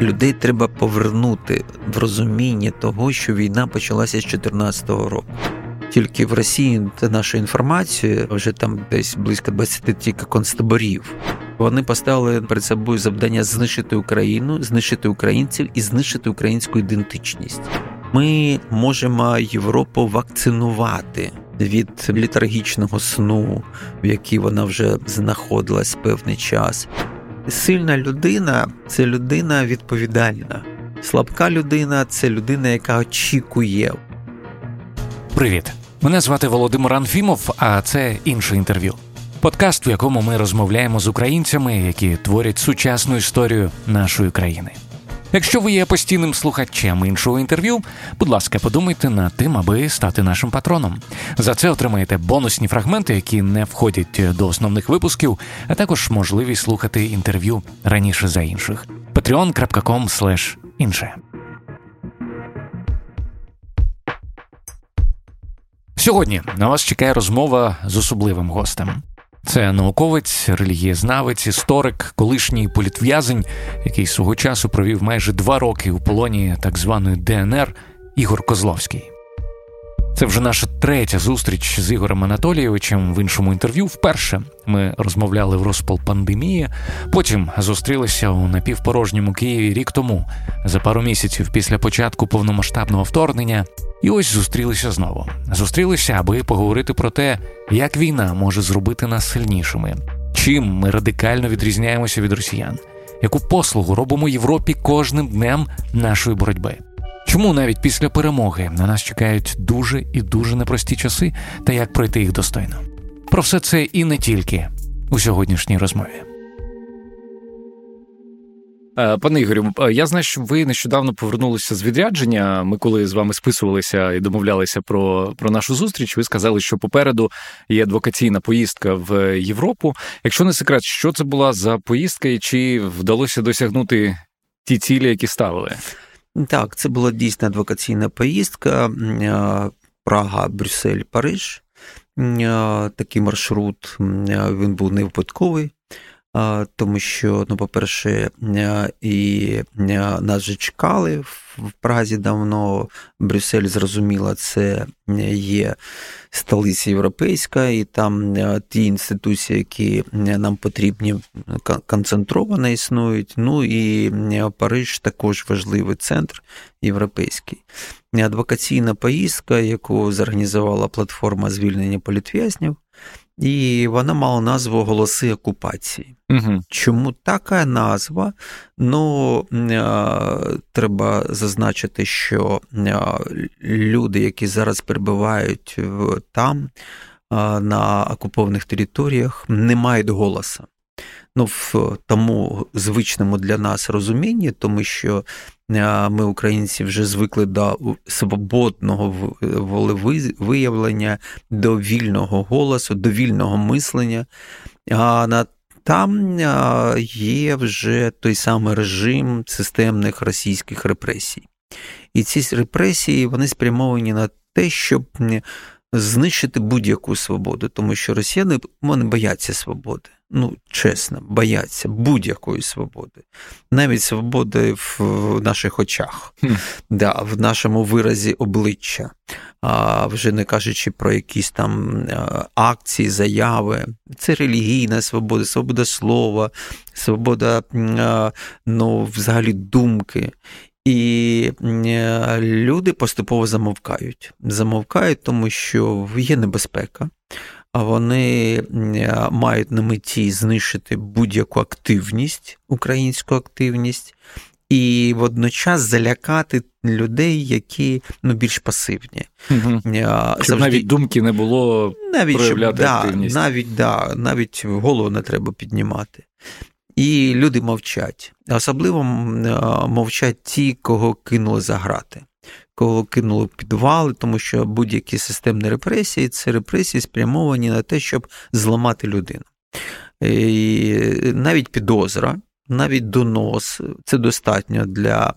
Людей треба повернути в розуміння того, що війна почалася з 2014 року. Тільки в Росії та нашу інформацію вже там десь близько 20 тільки концтаборів. Вони поставили перед собою завдання знищити Україну, знищити українців і знищити українську ідентичність. Ми можемо Європу вакцинувати від літаргічного сну, в якій вона вже знаходилась певний час. Сильна людина це людина відповідальна. Слабка людина це людина, яка очікує. Привіт! Мене звати Володимир Анфімов, а це інше інтерв'ю. Подкаст, в якому ми розмовляємо з українцями, які творять сучасну історію нашої країни. Якщо ви є постійним слухачем іншого інтерв'ю, будь ласка, подумайте над тим, аби стати нашим патроном. За це отримаєте бонусні фрагменти, які не входять до основних випусків, а також можливість слухати інтерв'ю раніше за інших. patreon.com інше. Сьогодні на вас чекає розмова з особливим гостем. Це науковець, релігієзнавець, історик, колишній політв'язень, який свого часу провів майже два роки у полоні так званої ДНР Ігор Козловський. Це вже наша третя зустріч з Ігорем Анатолійовичем в іншому інтерв'ю. Вперше ми розмовляли в розпал пандемії, потім зустрілися у напівпорожньому Києві рік тому, за пару місяців після початку повномасштабного вторгнення. І ось зустрілися знову. Зустрілися, аби поговорити про те, як війна може зробити нас сильнішими, чим ми радикально відрізняємося від росіян, яку послугу робимо Європі кожним днем нашої боротьби. Чому навіть після перемоги на нас чекають дуже і дуже непрості часи, та як пройти їх достойно? Про все це і не тільки у сьогоднішній розмові. Е, пане Ігорю, е, я знаю, що ви нещодавно повернулися з відрядження. Ми коли з вами списувалися і домовлялися про про нашу зустріч, ви сказали, що попереду є адвокаційна поїздка в Європу. Якщо не секрет, що це була за поїздка, і чи вдалося досягнути ті цілі, які ставили? Так, це була дійсно адвокаційна поїздка е, Прага, Брюссель, Париж. Такий маршрут він був не випадковий тому що, ну, по-перше, і нас вже чекали в Празі давно. Брюссель зрозуміло, це є столиця європейська, і там ті інституції, які нам потрібні, концентровано існують. Ну і Париж також важливий центр європейський. Адвокаційна поїздка, яку зорганізувала платформа звільнення політв'язнів і вона мала назву Голоси окупації. Угу. Чому така назва? Ну, е, треба зазначити, що е, люди, які зараз перебувають там, е, на окупованих територіях, не мають голоса ну, в тому звичному для нас розумінні, тому що ми, українці, вже звикли до свободного волевиявлення, до вільного голосу, до вільного мислення. А там є вже той самий режим системних російських репресій. І ці репресії вони спрямовані на те, щоб знищити будь-яку свободу, тому що росіяни вони бояться свободи ну, чесно, бояться будь-якої свободи, навіть свободи в наших очах, mm. да, в нашому виразі обличчя, а вже не кажучи про якісь там акції, заяви. Це релігійна свобода, свобода слова, свобода ну, взагалі думки. І люди поступово замовкають. Замовкають, тому що є небезпека вони мають на меті знищити будь-яку активність, українську активність, і водночас залякати людей, які ну, більш пасивні. Угу. Завжди... Щоб навіть думки не було навіть, проявляти щоб, активність. Да, навіть, да, навіть голову не треба піднімати. І люди мовчать. Особливо мовчать ті, кого кинули за грати кого кинули в підвали, тому що будь-які системні репресії це репресії спрямовані на те, щоб зламати людину. І Навіть підозра навіть донос це достатньо для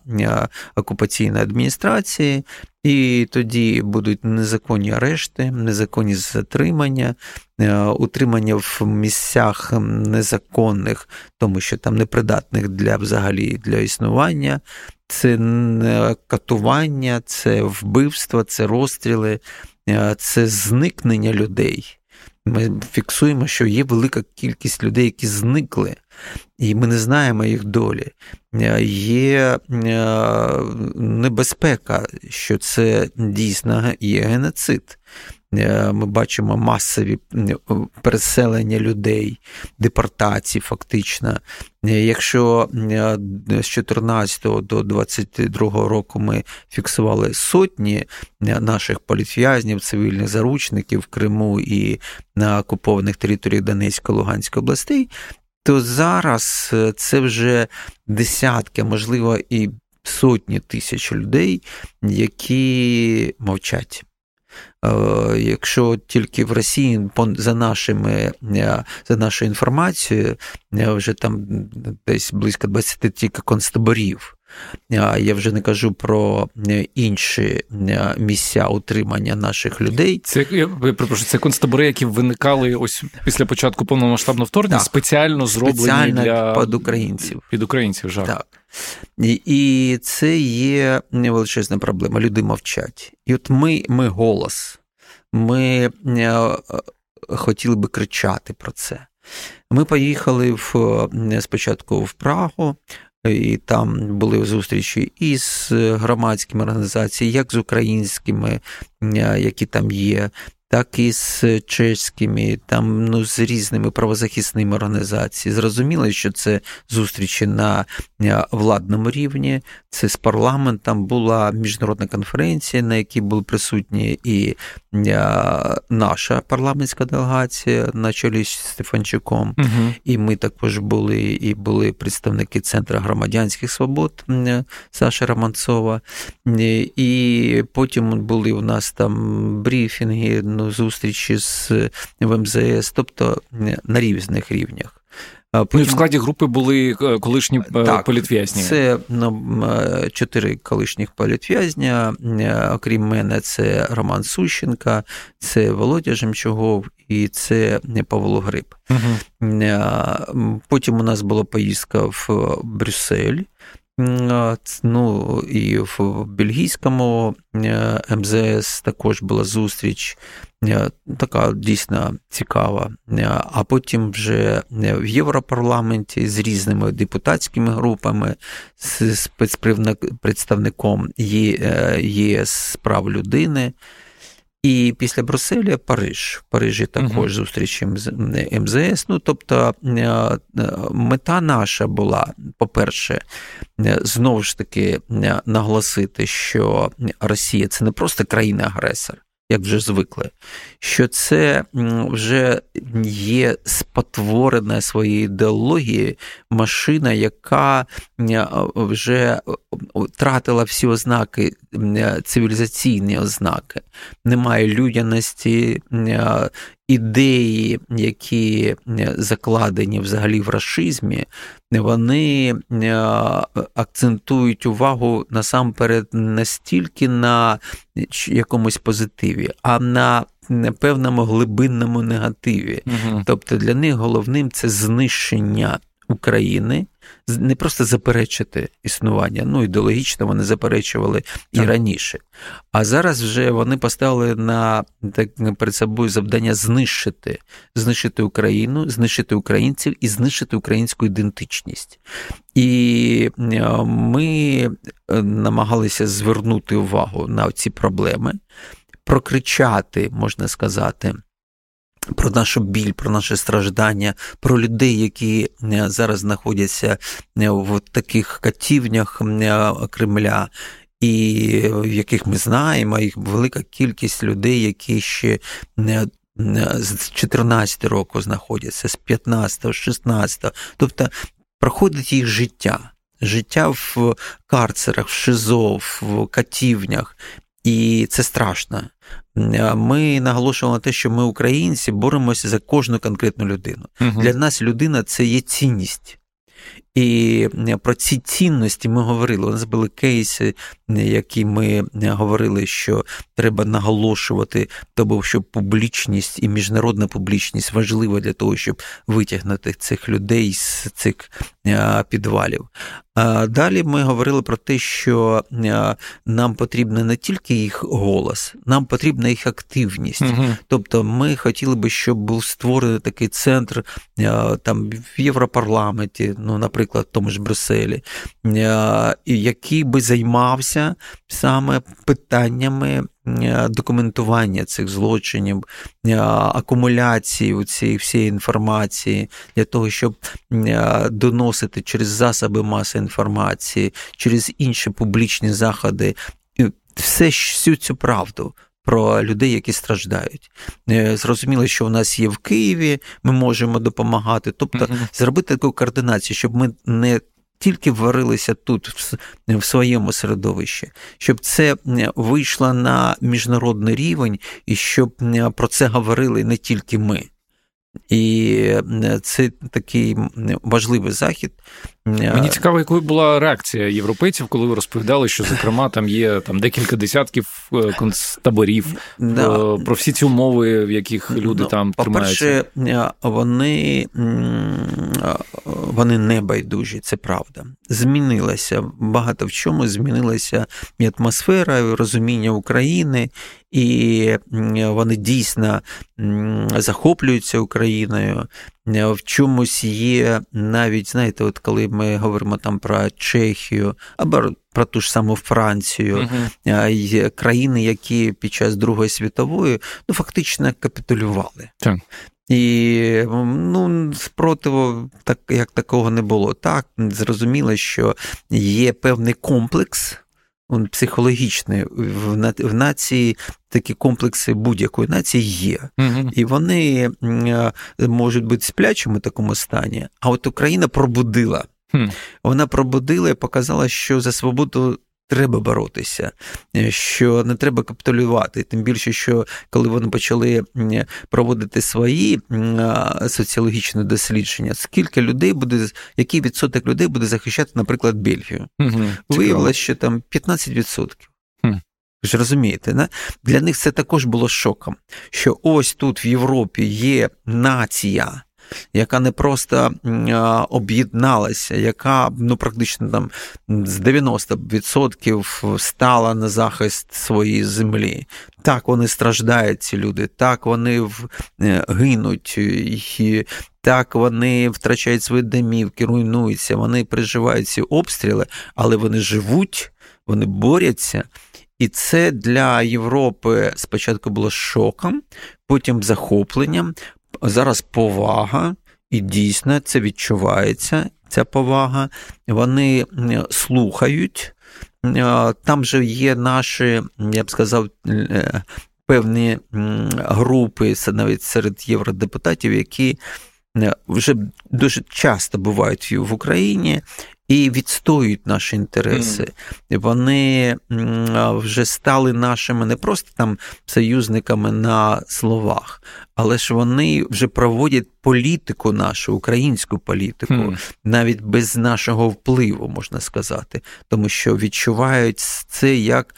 окупаційної адміністрації, і тоді будуть незаконні арешти, незаконні затримання, утримання в місцях незаконних, тому що там непридатних для взагалі для існування. Це катування, це вбивства, це розстріли, це зникнення людей. Ми фіксуємо, що є велика кількість людей, які зникли, і ми не знаємо їх долі. Є небезпека, що це дійсно є геноцид. Е, ми бачимо масові переселення людей, депортації, фактично. Е, якщо е, з 14 до 22 року ми фіксували сотні наших політв'язнів, цивільних заручників в Криму і на окупованих територіях Донецької Луганської областей, то зараз це вже десятки, можливо, і сотні тисяч людей, які мовчать. Е, якщо тільки в Росії за нашими е, за нашою інформацією, е, вже там десь близько 20 тільки концтаборів. Я вже не кажу про інші місця утримання наших людей. Це я перепрошую, це концтабори, які виникали ось після початку повномасштабного вторгнення, спеціально зроблені спеціально для під українців. Під українців жах. Так. І і це є величезна проблема. Люди мовчать. І от ми, ми голос, ми е, хотіли би кричати про це. Ми поїхали в, спочатку в Прагу, і там були зустрічі із громадськими організаціями, як з українськими, е, які там є, так і з чеськими, там ну з різними правозахисними організаціями. Зрозуміло, що це зустрічі на е, владному рівні. Це з парламентом була міжнародна конференція, на якій були присутні і е, наша парламентська делегація на чолі з Стефанчуком. Угу. І ми також були і були представники Центру громадянських свобод е, Саша Романцова. І потім були у нас там брифінги зустрічі з в МЗС, тобто на різних рівнях. Потім... Ну, в складі групи були е, колишні е, так, політв'язні. Це ну, е, чотири колишніх політв'язня. Окрім мене, це Роман Сущенка, це Володя Жемчугов і це Павло Гриб. Угу. Потім у нас була поїздка в Брюссель ну і в бельгійському е, МЗС також була зустріч, е, така дійсно цікава. Е, а потім вже в Європарламенті з різними депутатськими групами, з спецпредставником ЄС з прав людини. І після Брюсселя Париж. В Парижі також uh-huh. зустрічі МЗС. Ну, тобто е, е, мета наша була, по-перше, е, знову ж таки наголосити, що Росія це не просто країна-агресор, як вже звикли, що це вже є спотворена своєю ідеологією машина, яка вже втратила всі ознаки, цивілізаційні ознаки, немає людяності, ідеї, які закладені взагалі в расизмі, вони акцентують увагу насамперед настільки на якомусь позитиві, а на певному глибинному негативі. Угу. Тобто для них головним це знищення України не просто заперечити існування, ну ідеологічно вони заперечували і раніше. А зараз вже вони поставили на так перед собою завдання знищити, знищити Україну, знищити українців і знищити українську ідентичність. І е, ми е, намагалися звернути увагу на ці проблеми, прокричати, можна сказати про нашу біль, про наше страждання, про людей, які е, зараз знаходяться е, в таких катівнях е, Кремля. І яких ми знаємо, їх велика кількість людей, які ще з 14 року знаходяться, з 15, 16, тобто проходить їх життя, життя в карцерах, в ШИЗО, в катівнях, і це страшно. Ми наголошували на те, що ми, українці, боремося за кожну конкретну людину. Угу. Для нас людина це є цінність. І про ці цінності ми говорили. У нас були кейси, які ми говорили, що треба наголошувати, тому що публічність і міжнародна публічність важлива для того, щоб витягнути цих людей з цих підвалів. Далі ми говорили про те, що нам потрібен не тільки їх голос, нам потрібна їх активність. Угу. Тобто, ми хотіли би, щоб був створений такий центр там в Європарламенті, ну, наприклад, в тому ж Брюсселі, який би займався саме питаннями Е, документування цих злочинів, е, акумуляції цієї всієї інформації для того, щоб е, доносити через засоби маси інформації, через інші публічні заходи, все всю цю правду. Про людей, які страждають. Зрозуміло, що у нас є в Києві, ми можемо допомагати. Тобто, uh-huh. зробити таку координацію, щоб ми не тільки варилися тут, в своєму середовищі, щоб це вийшло на міжнародний рівень і щоб про це говорили не тільки ми. І це такий важливий захід. Мені цікаво, якою була реакція європейців, коли ви розповідали, що зокрема там є там декілька десятків е, концтаборів да. про, про всі ці умови, в яких люди ну, там тримаються. По-перше, вони вони не байдужі, це правда. Змінилася багато в чому змінилася і атмосфера, і розуміння України, і вони дійсно захоплюються Україною. В чомусь є навіть, знаєте, от коли ми говоримо там про Чехію або про ту ж саму Францію, uh-huh. країни, які під час Другої світової ну, фактично капітулювали. Так. І ну, спротиву так, як такого не було. Так, зрозуміло, що є певний комплекс психологічний в нації такі комплекси будь-якої нації є. Угу. І вони можуть бути сплячими в такому стані. А от Україна пробудила. Хм. Вона пробудила і показала, що за свободу треба боротися, е, що не треба капітулювати. Тим більше, що коли вони почали проводити свої соціологічні дослідження, скільки людей буде, який відсоток людей буде захищати, наприклад, Бельгію? Угу, Виявилося, що там 15%. Ви ж розумієте, не? для них це також було шоком, що ось тут в Європі є нація, яка не просто об'єдналася, яка ну практично там з 90% стала на захист своєї землі. Так вони страждають, ці люди, так вони е, гинуть, і так вони втрачають свої домівки, руйнуються, вони переживають ці обстріли, але вони живуть, вони борються. І це для Європи спочатку було шоком, потім захопленням, зараз повага, і дійсно це відчувається, ця повага. Вони слухають. Там же є наші, я б сказав, е, певні групи, навіть серед євродепутатів, які е, вже дуже часто бувають в Україні і відстоюють наші інтереси. Mm. Вони вже стали нашими не просто там союзниками на словах, але ж вони вже проводять політику нашу, українську політику, mm. навіть без нашого впливу, можна сказати, тому що відчувають це як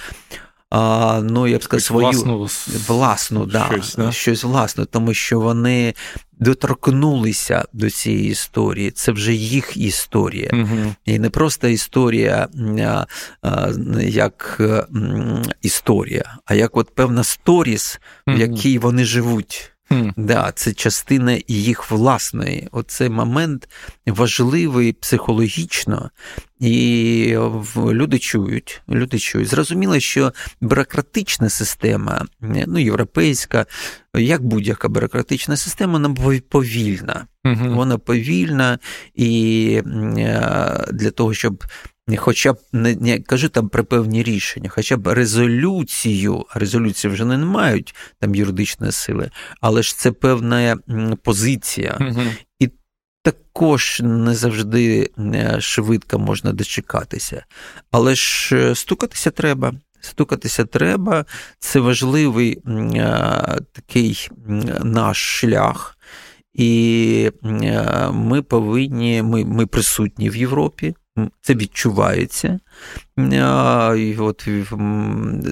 а, ну, я б сказав, свою власну, власну да, щось, да? щось власне, тому що вони доторкнулися до цієї історії. Це вже їх історія. Угу. І не просто історія а, як історія, а як от певна сторіс, в якій вони живуть. Mm. Да, Це частина їх власної. Оцей момент важливий психологічно, і люди чують. люди чують. Зрозуміло, що бюрократична система, ну, європейська, як будь-яка бюрократична система, вона повільна. Mm-hmm. Вона повільна і для того, щоб хоча б не, не кажу там про певні рішення, хоча б резолюцію, а резолюції вже не мають там юридичної сили, але ж це певна позиція. Угу. І також не завжди е, швидко можна дочекатися. Але ж е, стукатися треба. Стукатися треба, це важливий а, е, такий наш шлях. і ми повинні, ми, ми присутні в Європі. Це відчувається. І от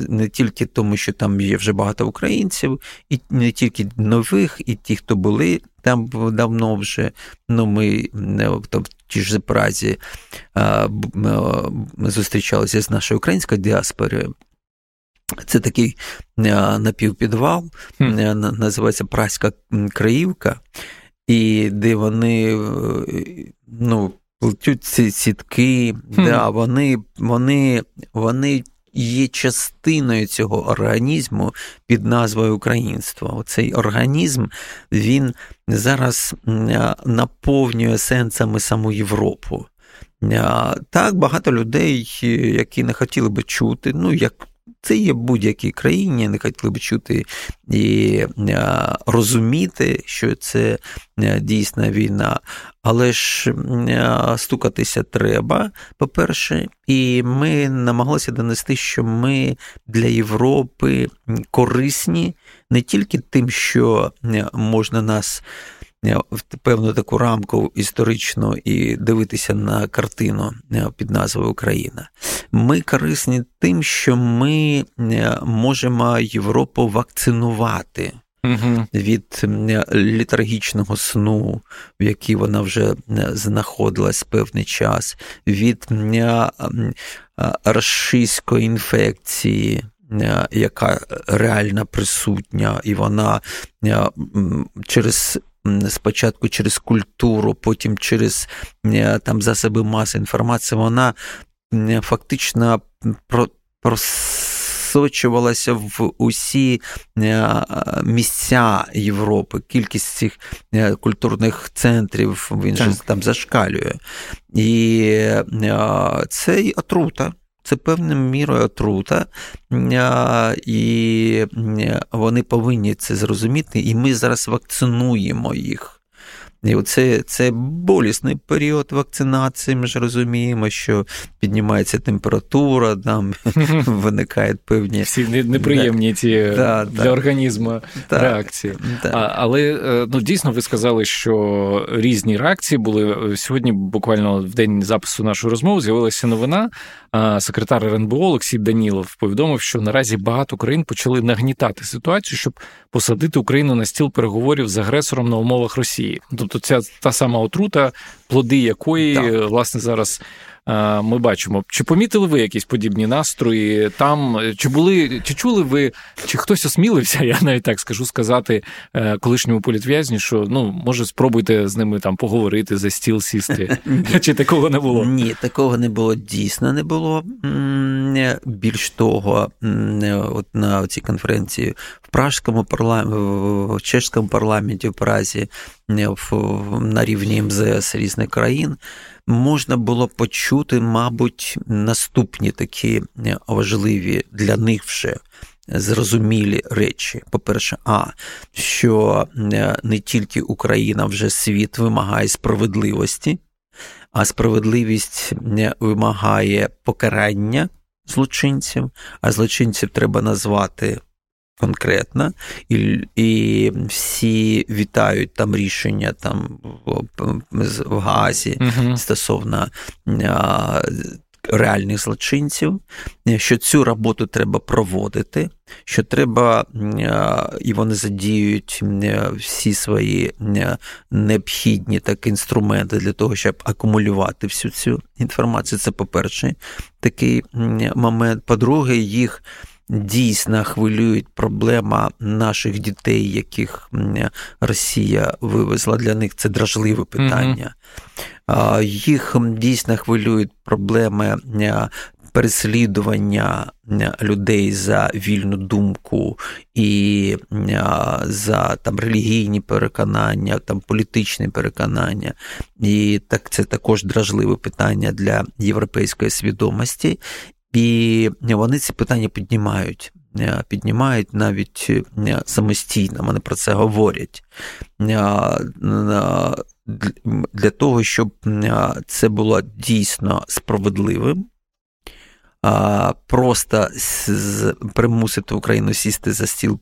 Не тільки тому, що там є вже багато українців, і не тільки нових, і ті, хто були там давно вже. Ну, Ми в ті ж Празі зустрічалися з нашою українською діаспорою. Це такий напівпідвал, mm. називається Праська Краївка, і де вони ну, плетють ці сітки, mm. да, вони, вони, вони є частиною цього організму під назвою українство. Оцей організм він зараз наповнює сенсами саму Європу. Так, багато людей, які не хотіли би чути, ну як це є будь-якій країні, не хотіли б чути і розуміти, що це дійсна війна. Але ж стукатися треба, по-перше, і ми намагалися донести, що ми для Європи корисні не тільки тим, що можна нас в певну таку рамку історичну і дивитися на картину е, під назвою Україна. Ми корисні тим, що ми е, можемо Європу вакцинувати. Угу. Від літаргічного сну, в якій вона вже е, знаходилась певний час, від рашистської інфекції, яка реально присутня, і вона через спочатку через культуру, потім через е, там засоби маси інформації, вона фактично просочувалася в усі е, місця Європи. Кількість цих е, культурних центрів він же там зашкалює. І це й отрута це певною мірою отрута, і вони повинні це зрозуміти, і ми зараз вакцинуємо їх. І оце це болісний період вакцинації. Ми ж розуміємо, що піднімається температура, там виникають певні всі неприємні ті да, для да. організму да. реакції. А, Але е, ну дійсно ви сказали, що різні реакції були сьогодні. Буквально в день запису нашої розмови з'явилася новина. Секретар РНБО Олексій Данілов повідомив, що наразі багато країн почали нагнітати ситуацію, щоб посадити Україну на стіл переговорів з агресором на умовах Росії. Тобто, ця та сама отрута, плоди якої так. власне зараз ми бачимо. Чи помітили ви якісь подібні настрої там? Чи були, чи чули ви, чи хтось осмілився, я навіть так скажу сказати е, колишньому політв'язні, що ну може спробуйте з ними там поговорити за стіл сісти? Чи такого не було? Ні, такого не було, дійсно не було. Більш того, от на цій конференції в пражському парламенті, в чешському парламенті в Празі на рівні МЗС різних країн можна було почути, мабуть, наступні такі е, важливі для них вже зрозумілі речі. По-перше, а що е, не тільки Україна вже світ вимагає справедливості, а справедливість е, вимагає покарання злочинців, а злочинців треба назвати конкретно, і і всі вітають там рішення там в, Газі uh стосовно а, реальних злочинців, що цю роботу треба проводити, що треба, і вони задіють всі свої необхідні так інструменти для того, щоб акумулювати всю цю інформацію. Це по-перше, такий момент. По-друге, їх дійсно хвилюють проблема наших дітей, яких Росія вивезла. Для них це дражливе питання. Mm-hmm. Їх дійсно хвилюють проблеми. Переслідування людей за вільну думку і за там релігійні переконання, там політичні переконання, і так це також дражливе питання для європейської свідомості. І вони ці питання піднімають. Е, піднімають навіть е, самостійно, вони про це говорять. Е, для того, щоб це було дійсно справедливим, просто примусити Україну сісти за стіл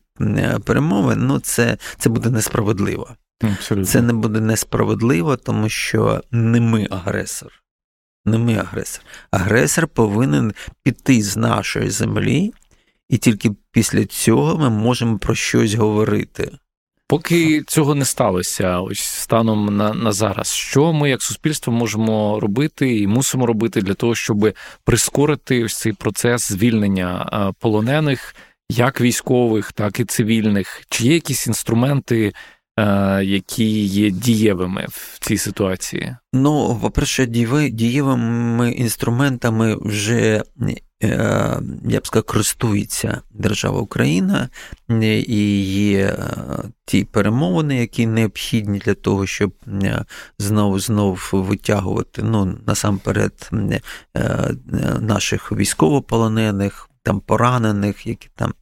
перемови, ну це це буде несправедливо. Абсолютно. Це не буде несправедливо, тому що не ми агресор. Не ми агресор. Агресор повинен піти з нашої землі, і тільки після цього ми можемо про щось говорити. Поки цього не сталося, ось станом на на зараз, що ми як суспільство можемо робити і мусимо робити для того, щоб прискорити ось цей процес звільнення полонених, як військових, так і цивільних? Чи є якісь інструменти, які є дієвими в цій ситуації? Ну, по-перше, дієвими інструментами вже Е, я б сказав, користується держава Україна і є е, ті перемовини, які необхідні для того, щоб е, знову знов витягувати ну, насамперед наших військовополонених, там поранених, які там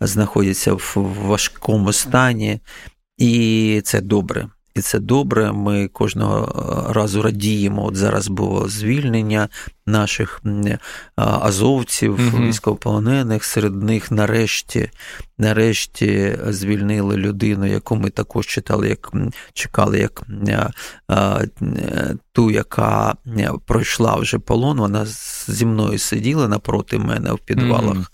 знаходяться в важкому стані. І це добре. І це добре. Ми кожного е, разу радіємо. От зараз було звільнення наших е, азовців, mm військовополонених. Серед них нарешті нарешті звільнили людину, яку ми також читали, як чекали, як е, ту, яка пройшла вже полон. Вона зі мною сиділа напроти мене в підвалах. mm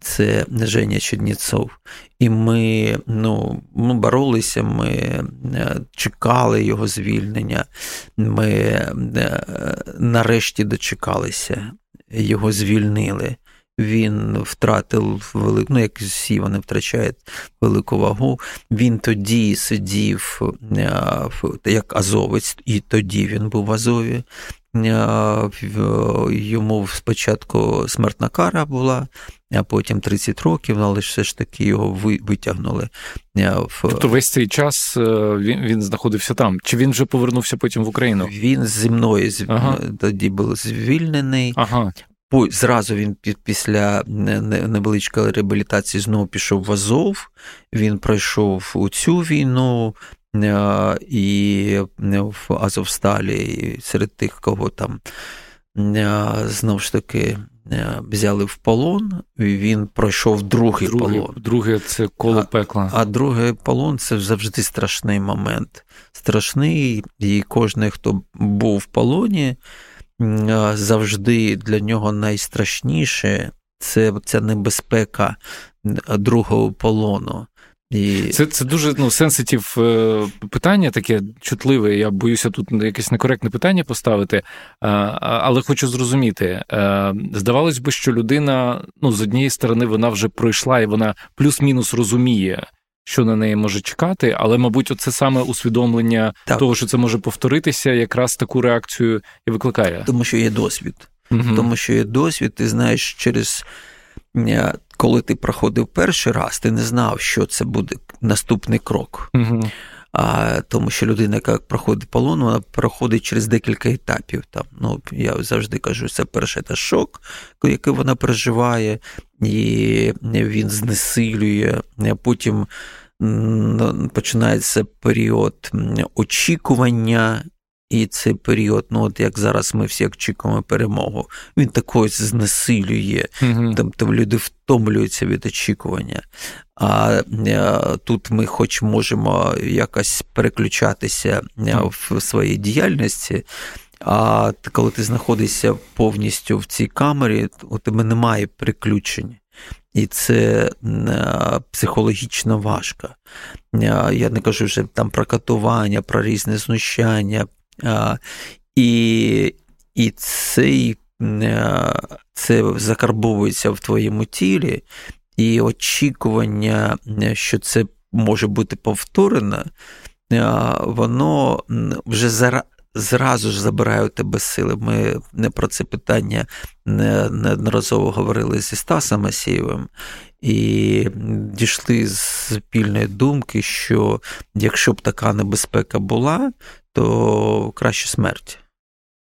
Це Женя Черніцов. І ми ну, ми боролися, ми е, чекали його звільнення. Ми е, нарешті дочекалися, його звільнили. Він втратив велику, ну як всі вони втрачають велику вагу. Він тоді сидів е, як азовець, і тоді він був в Азові. Йому спочатку смертна кара була, а потім 30 років, але все ж таки його витягнули. Тобто весь цей час е, він він знаходився там. Чи він вже повернувся потім в Україну? Він зі мною ага. тоді був звільнений. Ага. Зразу він після невеличкої реабілітації знову пішов в Азов. Він пройшов у цю війну. Е, і в Азовсталі, і серед тих, кого там е, знову ж таки е, взяли в полон, і він пройшов другий, другий полон. Друге це коло пекла. А, а другий полон це завжди страшний момент. Страшний, і кожен, хто був в полоні, завжди для нього найстрашніше це ця небезпека другого полону. І... Це це дуже ну, сенситив е, питання, таке чутливе. Я боюся тут якесь некоректне питання поставити, е, але хочу зрозуміти. Е, здавалось би, що людина ну, з однієї сторони вона вже пройшла і вона плюс-мінус розуміє, що на неї може чекати, але, мабуть, це саме усвідомлення так. того, що це може повторитися, якраз таку реакцію і викликає. Тому що є досвід. Угу. Тому що є досвід, ти знаєш, через коли ти проходив перший раз, ти не знав, що це буде наступний крок. Угу. А, Тому що людина, яка проходить полон, вона проходить через декілька етапів. Там, ну, Я завжди кажу, це перший це шок, який вона переживає, і він знесилює, а потім починається період очікування. І цей період, ну от як зараз ми всі очікуємо перемогу, він також знесилює, mm там, там люди втомлюються від очікування. А, а е, тут ми, хоч можемо якось переключатися mm в своїй діяльності. А коли ти знаходишся повністю в цій камері, у тебе немає приключень. І це е, психологічно важко. Я не кажу вже там про катування, про різне знущання, і і цей, це закарбовується в твоєму тілі, і очікування, що це може бути повторено, воно вже зразу ж забирає тебе сили. Ми не про це питання неодноразово говорили зі Стасом Асєєвим, і дійшли з спільної думки, що якщо б така небезпека була, то краще смерть.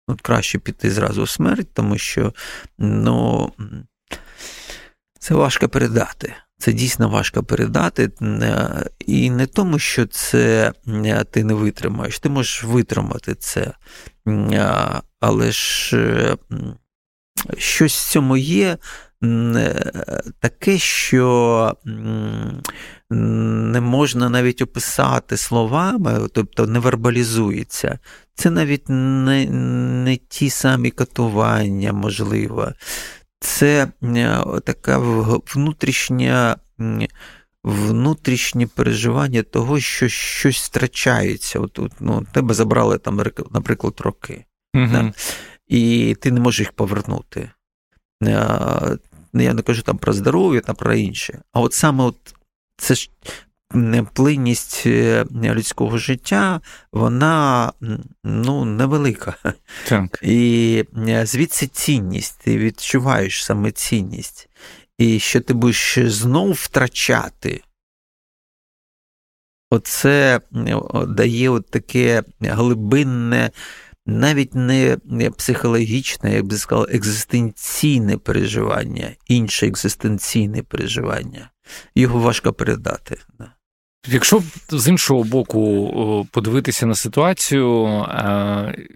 От Краще піти зразу в смерть, тому що ну, це важко передати. Це дійсно важко передати. І не тому, що це ти не витримаєш, ти можеш витримати це. Але ж щось в цьому є таке, що не можна навіть описати словами, тобто не вербалізується. Це навіть не, не ті самі катування, можливо. Це е, така внутрішня. Внутрішнє переживання того, що щось втрачається. От, от, ну, Тебе забрали, там, наприклад, роки, угу. да? і ти не можеш їх повернути. Е, я не кажу там про здоров'я та про інше. А от саме от це ж плинність е, людського життя, вона ну, невелика. Так. І звідси цінність, ти відчуваєш саме цінність. І що ти будеш знов втрачати. Оце дає от таке глибинне навіть не психологічне, як би сказав, екзистенційне переживання, інше екзистенційне переживання. Його важко передати. Якщо з іншого боку подивитися на ситуацію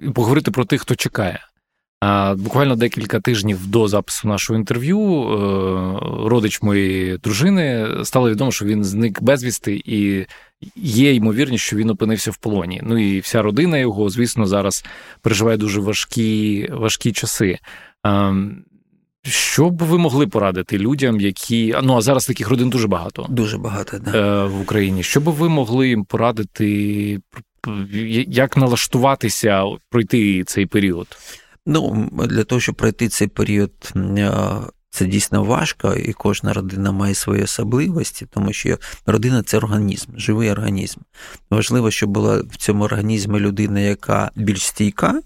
і поговорити про тих, хто чекає. Буквально декілька тижнів до запису нашого інтерв'ю е, родич моєї дружини стало відомо, що він зник безвісти, і є ймовірність, що він опинився в полоні. Ну і вся родина його, звісно, зараз переживає дуже важкі важкі часи. Що б ви могли порадити людям, які ну а зараз таких родин дуже багато, дуже багато да. Е, в Україні. Що б ви могли їм порадити, як налаштуватися пройти цей період? Ну, для того, щоб пройти цей період, це дійсно важко, і кожна родина має свої особливості, тому що родина це організм, живий організм. Важливо, щоб була в цьому організмі людина, яка більш стійка,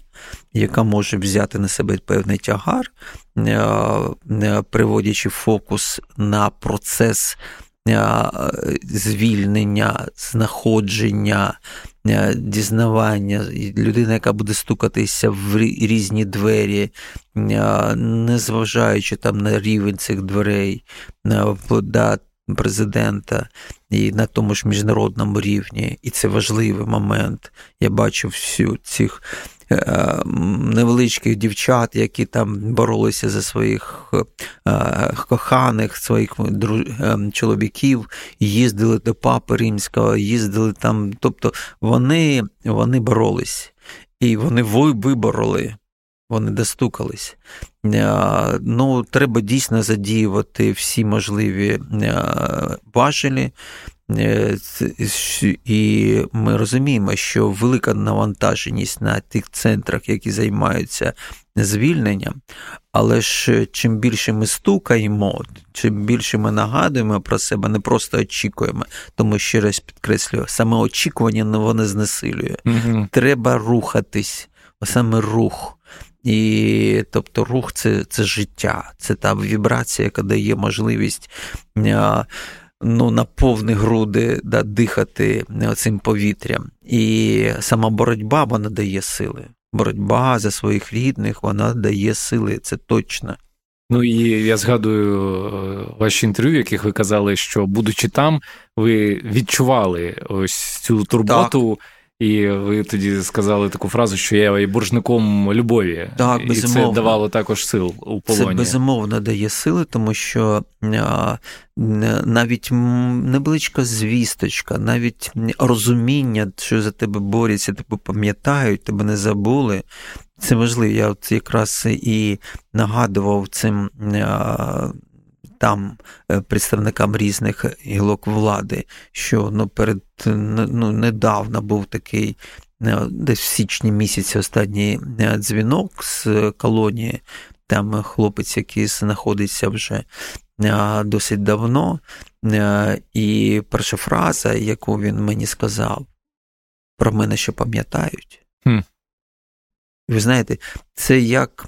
яка може взяти на себе певний тягар, приводячи фокус на процес звільнення, знаходження, дізнавання, людина, яка буде стукатися в різні двері, незважаючи там на рівень цих дверей, да, президента і на тому ж міжнародному рівні. І це важливий момент. Я бачу всю цих Е, невеличких дівчат, які там боролися за своїх е, коханих, своїх е, чоловіків, їздили до папи римського, їздили там. Тобто вони, вони боролись. І вони вибороли. Вони достукались. Ну, треба дійсно задіювати всі можливі важелі. Е, і ми розуміємо, що велика навантаженість на тих центрах, які займаються звільненням, але ж чим більше ми стукаємо, чим більше ми нагадуємо про себе, не просто очікуємо, тому ще раз підкреслюю, саме очікування воно знесилює. Угу. Треба рухатись, саме рух. І тобто рух це це життя, це та вібрація, яка дає можливість ну, на повні груди да, дихати цим повітрям. І сама боротьба вона дає сили. Боротьба за своїх рідних, вона дає сили, це точно. Ну і я згадую е, ваші інтерв'ю, в яких ви казали, що, будучи там, ви відчували ось цю турботу. Так. І ви тоді сказали таку фразу, що я є боржником любові, так, і це давало також сил у полоні. Це безумовно дає сили, тому що навіть невеличка звісточка, навіть розуміння, що за тебе борються, тебе пам'ятають, тебе не забули. Це важливо. Я от якраз і нагадував цим там е, представникам різних гілок влади, що ну, перед ну, недавно був такий. Е, десь в січні місяці останній е, дзвінок з колонії, там хлопець, який знаходиться вже досить давно, і перша фраза, яку він мені сказав, про мене ще пам'ятають. Хм. Ви знаєте, це як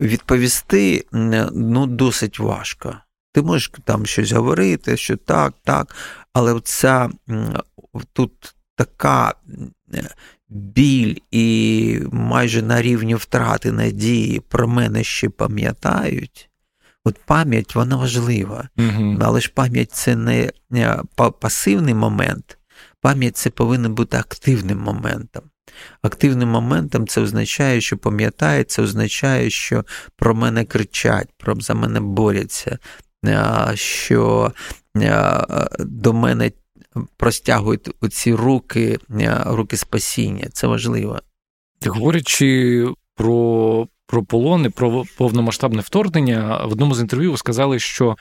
відповісти ну, досить важко. Ти можеш там щось говорити, що так, так, але ця тут така біль і майже на рівні втрати надії про мене ще пам'ятають. От пам'ять вона важлива, угу. але ж пам'ять це не пасивний момент, пам'ять це повинен бути активним моментом. Активним моментом це означає, що пам'ятає, це означає, що про мене кричать, про за мене борються, що до мене простягують оці руки, руки спасіння. Це важливо. Говорячи про про полон і про повномасштабне вторгнення, в одному з інтерв'ю ви сказали, що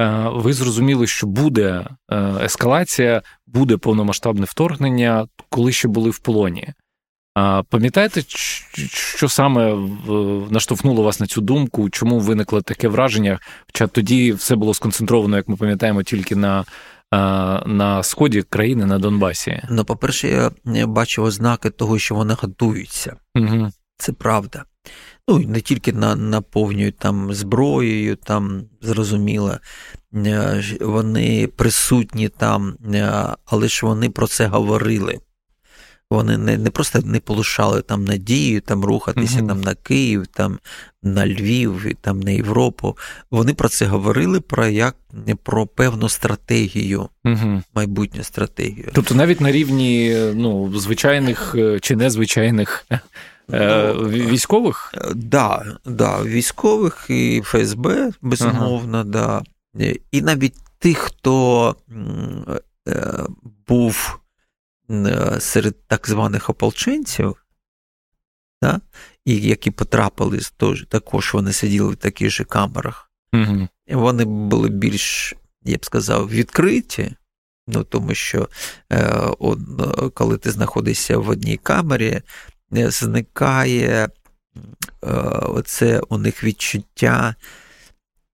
е, ви зрозуміли, що буде е, ескалація, буде повномасштабне вторгнення, коли ще були в полоні. Пам'ятаєте, що саме наштовхнуло вас на цю думку? Чому виникло таке враження? Хоча тоді все було сконцентровано, як ми пам'ятаємо, тільки на на сході країни на Донбасі? Ну, по-перше, я бачив ознаки того, що вони готуються. Угу. Це правда. Ну, не тільки на, наповнюють там зброєю, там зрозуміло, е, вони присутні там, е, але ж вони про це говорили. Вони не не просто не полишали там надію там рухатися mm-hmm. там на Київ, там на Львів, там на Європу. Вони про це говорили про як про певну стратегію, mm-hmm. майбутню стратегію. Тобто навіть на рівні ну, звичайних е, чи незвичайних. Е, ну, військових? Е, да, да, військових і ФСБ, безумовно, ага. да. І навіть тих, хто був серед так званих ополченців, да, і які потрапили тож, також вони сиділи в таких же камерах. Угу. Вони були більш, я б сказав, відкриті. Ну, Тому що е, от, коли ти знаходишся в одній камері, е, зникає е, оце у них відчуття.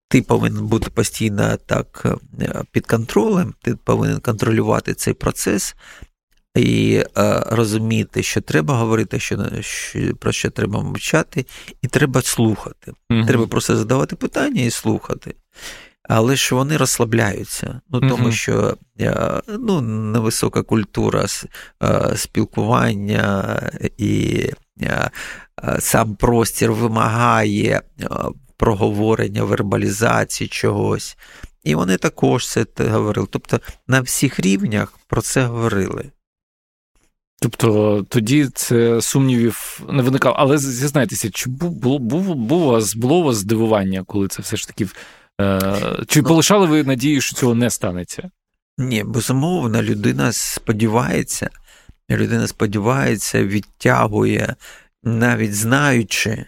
Ти повинен бути постійно так е, під контролем, ти повинен контролювати цей процес, і е, розуміти, що треба говорити, що, що про що треба мовчати, і треба слухати. mm Треба просто задавати питання і слухати. Але ж вони розслабляються, ну тому mm що е, ну, невисока культура е, спілкування і е, сам простір вимагає проговорення, вербалізації чогось. І вони також це говорили. Тобто на всіх рівнях про це говорили. Тобто тоді це сумнівів не виникало. Але зізнайтеся, чи було було, було, вас було у вас здивування, коли це все ж таки. Е, Чи ну, полишали ви надію, що цього не станеться? Ні, безумовно, людина сподівається, людина сподівається, відтягує, навіть знаючи,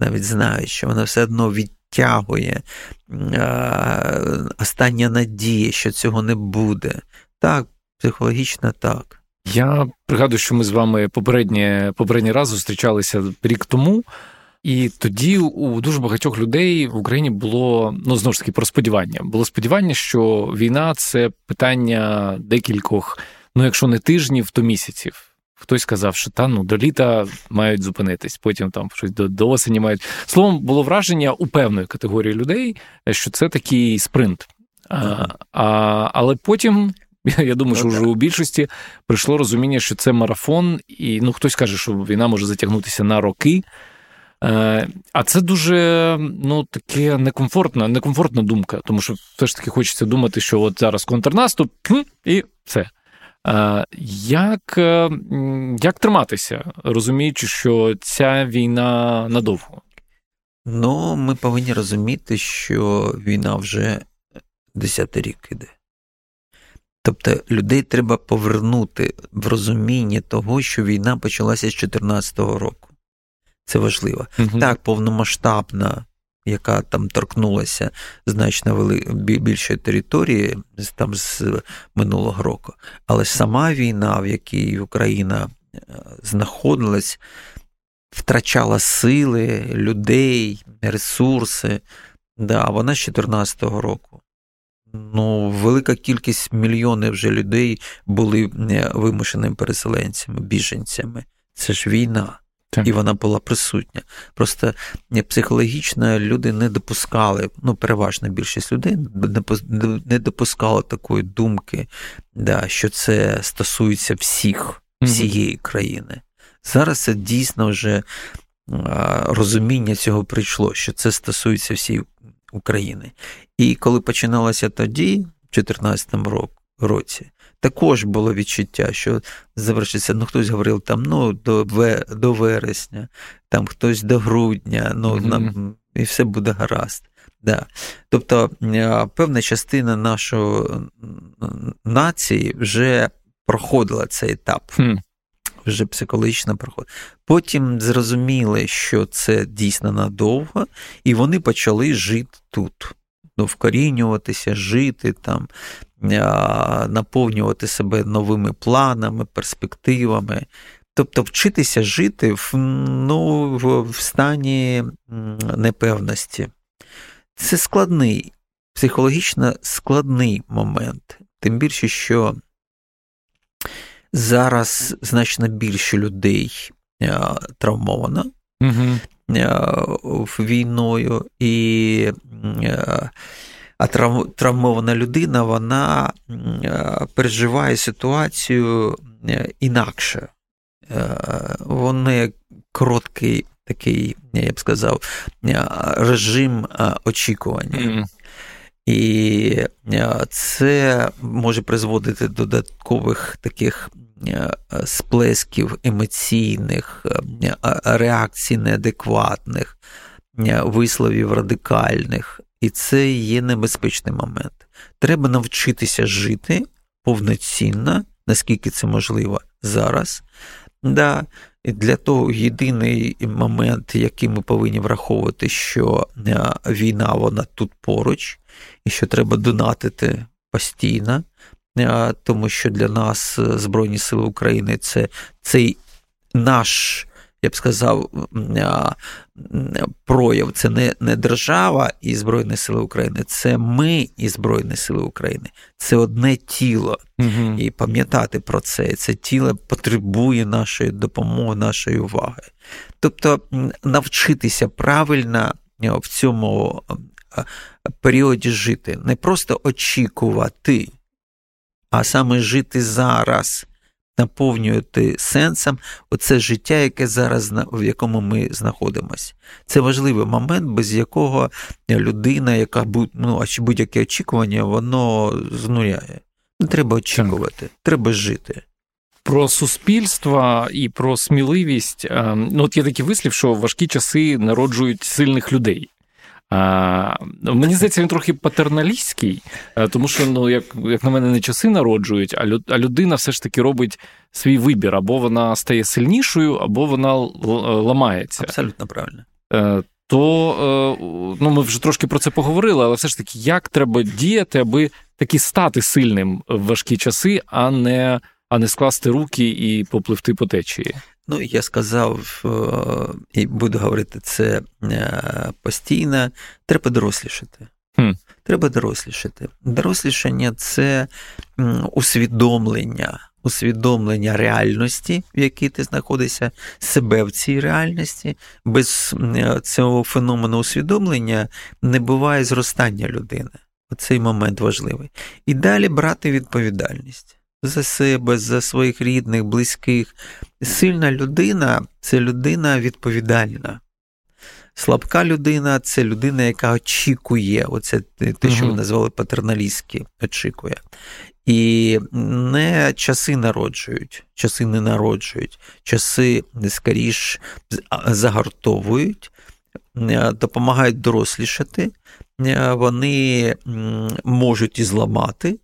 навіть знаючи, вона все одно відтягує е, остання надія, що цього не буде. Так, психологічно так. Я пригадую, що ми з вами попереднє, попередній раз зустрічалися рік тому, і тоді у дуже багатьох людей в Україні було ну знову ж таки про сподівання. Було сподівання, що війна це питання декількох, ну якщо не тижнів, то місяців. Хтось сказав, що та ну до літа мають зупинитись, потім там щось до, до осені мають. Словом, було враження у певної категорії людей, що це такий спринт. А, а, Але потім Я думаю, що вже у більшості прийшло розуміння, що це марафон, і ну хтось каже, що війна може затягнутися на роки. Е, а це дуже ну, таке некомфортна, некомфортна думка, тому що все ж таки хочеться думати, що от зараз контрнаступ і все. Е, як е, як триматися, розуміючи, що ця війна надовго? Ну, ми повинні розуміти, що війна вже десятий рік іде. Тобто людей треба повернути в розуміння того, що війна почалася з 2014 року. Це важливо. Угу. Так, повномасштабна, яка там торкнулася значно вели... більшої території там з минулого року. Але сама війна, в якій Україна е, знаходилась, втрачала сили, людей, ресурси. Да, Вона з 2014 року ну, велика кількість мільйонів вже людей були е, вимушеними переселенцями, біженцями. Це ж війна. Так. І вона була присутня. Просто е, психологічно люди не допускали, ну, переважна більшість людей не допускала такої думки, да, що це стосується всіх, всієї країни. Зараз це дійсно вже розуміння цього прийшло, що це стосується всієї України. І коли починалося тоді, в 2014 році, також було відчуття, що завершиться, ну хтось говорив там ну, до до вересня, там хтось до грудня, ну mm-hmm. нам і все буде гаразд. Да. Тобто певна частина нашої нації вже проходила цей етап. Хм. Вже психологічно проходила. Потім зрозуміли, що це дійсно надовго, і вони почали жити тут. Ну, вкорінюватися, жити там, наповнювати себе новими планами, перспективами. Тобто вчитися жити в, ну, в стані непевності. Це складний, психологічно складний момент. Тим більше, що зараз значно більше людей травмовано угу. війною, і а травмована людина вона переживає ситуацію інакше. Вони короткий такий, я б сказав, режим очікування. І це може призводити до додаткових таких сплесків емоційних, реакцій неадекватних, висловів радикальних. І це є небезпечний момент. Треба навчитися жити повноцінно, наскільки це можливо зараз. Да, і Для того єдиний момент, який ми повинні враховувати, що е, війна вона тут поруч, і що треба донатити постійно, е, тому що для нас е, Збройні Сили України це цей наш я б сказав, прояв це не не держава і Збройні Сили України, це ми і Збройні Сили України. Це одне тіло. Угу. І пам'ятати про це. Це тіло потребує нашої допомоги, нашої уваги. Тобто навчитися правильно в цьому періоді жити, не просто очікувати, а саме жити зараз наповнювати сенсом оце життя, яке зараз в якому ми знаходимося. Це важливий момент, без якого людина, яка ну, будь-яке очікування, воно знуряє. Не треба очікувати, треба жити. Про суспільство і про сміливість. Ем, ну, от є такий вислів, що важкі часи народжують сильних людей. А, Мені здається, він трохи патерналістський, е, тому що, ну, як як на мене, не часи народжують, а люд, а людина все ж таки робить свій вибір, або вона стає сильнішою, або вона ламається. Абсолютно правильно. Е, то е, ну, ми вже трошки про це поговорили, але все ж таки, як треба діяти, аби таки стати сильним в важкі часи, а не а не скласти руки і попливти по течії? Ну, я сказав е, і буду говорити це е, постійно. Треба дорослішати. Хм. Треба дорослішати. Дорослішання це усвідомлення, усвідомлення реальності, в якій ти знаходишся, себе в цій реальності. Без е, цього феномену усвідомлення не буває зростання людини. Оцей момент важливий. І далі брати відповідальність за себе, за своїх рідних, близьких. Сильна людина це людина відповідальна. Слабка людина це людина, яка очікує, оце те, що ви назвали патерналістськи, очікує. І не часи народжують, часи не народжують, часи скоріш загартовують, допомагають дорослішати, вони можуть і зламати,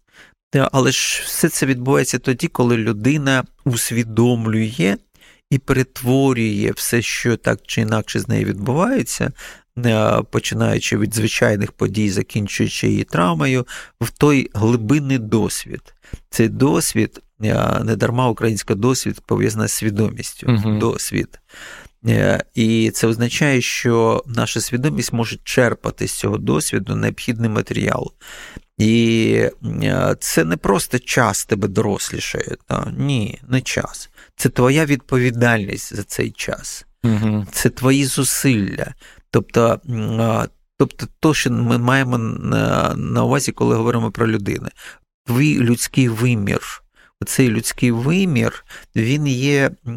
але ж все це відбувається тоді, коли людина усвідомлює і перетворює все, що так чи інакше з нею відбувається, е, починаючи від звичайних подій, закінчуючи її травмою, в той глибинний досвід. Цей досвід, е, не дарма українська досвід пов'язана з свідомістю. uh Досвід. Е, і це означає, що наша свідомість може черпати з цього досвіду необхідний матеріал. І е, це не просто час тебе дорослішає. Та? Ні, не час. Це твоя відповідальність за цей час, угу. це твої зусилля. Тобто, тобто, то, що ми маємо на, увазі, коли говоримо про людину, твій людський вимір. Цей людський вимір, він є е,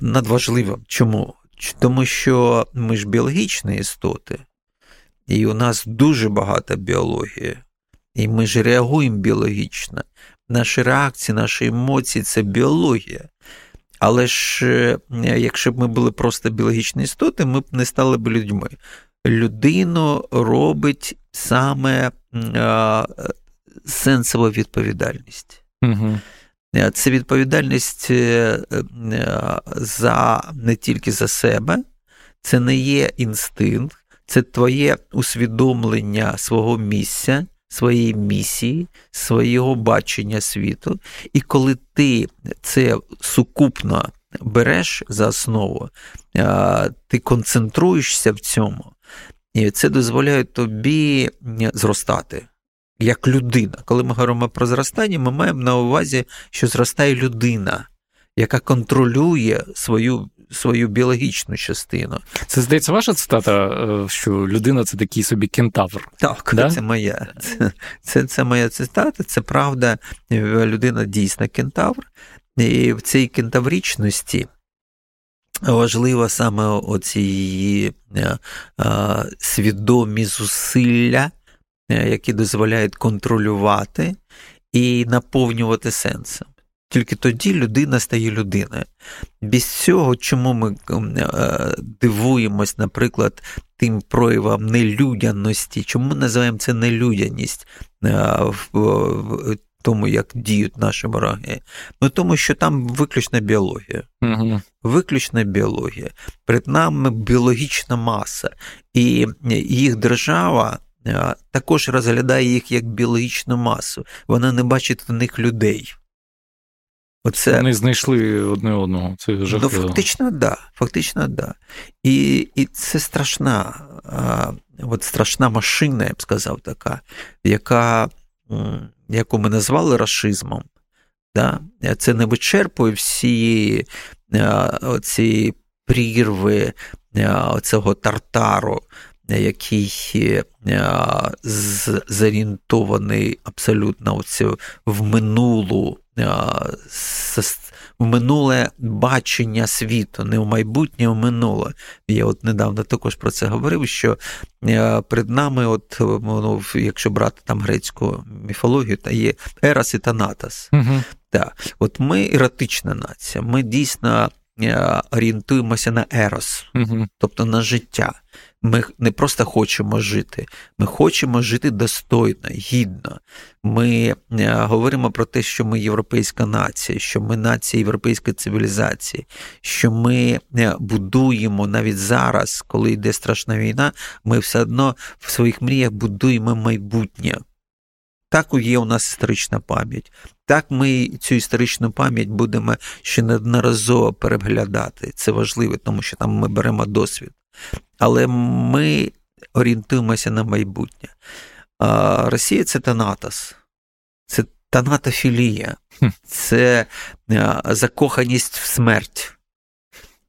надважливим. Чому? Тому що ми ж біологічні істоти. І у нас дуже багата біологія. І ми ж реагуємо біологічно. Наші реакції, наші емоції це біологія. Але ж якщо б ми були просто біологічні істоти, ми б не стали б людьми. Людину робить саме сенсова відповідальність. Угу. Це відповідальність за не тільки за себе, це не є інстинкт, це твоє усвідомлення свого місця, своєї місії, свого бачення світу. І коли ти це сукупно береш за основу, ти концентруєшся в цьому, і це дозволяє тобі зростати. Як людина. Коли ми говоримо про зростання, ми маємо на увазі, що зростає людина, яка контролює свою свою біологічну частину. Це здається, ваша цитата, е, що людина це такий собі кентавр. Так, да? це моя. Це, це, це моя цитата, це правда, людина дійсно кентавр. І в цій кентаврічності. Важливо саме оці її е, е, свідомі зусилля, які дозволяють контролювати і наповнювати сенсом. Тільки тоді людина стає людиною. Без цього, чому ми е, дивуємось, наприклад, тим проявам нелюдяності, чому ми називаємо це нелюдяність е, в тому, як діють наші вороги? Ну тому що там виключна біологія. Угу. Виключна біологія. Перед нами біологічна маса, і їх держава. Також розглядає їх як біологічну масу. Вона не бачить в них людей. Оце... Вони знайшли одне одного. Це ну, жахливо. Ну, фактично, да. Фактично, да. І і це страшна, а, от страшна машина, я б сказав, така, яка, яку ми назвали расизмом. Да? Це не вичерпує всі ці прірви цього тартару, який зорієнтований абсолютно в минулу в минуле бачення світу, не в майбутнє, а в минуле. Я от недавно також про це говорив, що е, перед нами, от ну, якщо брати там грецьку міфологію, та є Ерас і Танатас. Угу. Так. От ми еротична нація, ми дійсно е, орієнтуємося на ерос, угу. тобто на життя. Ми не просто хочемо жити, ми хочемо жити достойно, гідно. Ми е, говоримо про те, що ми європейська нація, що ми нація європейської цивілізації, що ми е, будуємо навіть зараз, коли йде страшна війна, ми все одно в своїх мріях будуємо майбутнє. Так є у нас історична пам'ять. Так ми цю історичну пам'ять будемо ще неодноразово переглядати. Це важливо, тому що там ми беремо досвід але ми орієнтуємося на майбутнє. Росія це Танатос, це танатофілія, це закоханість в смерть.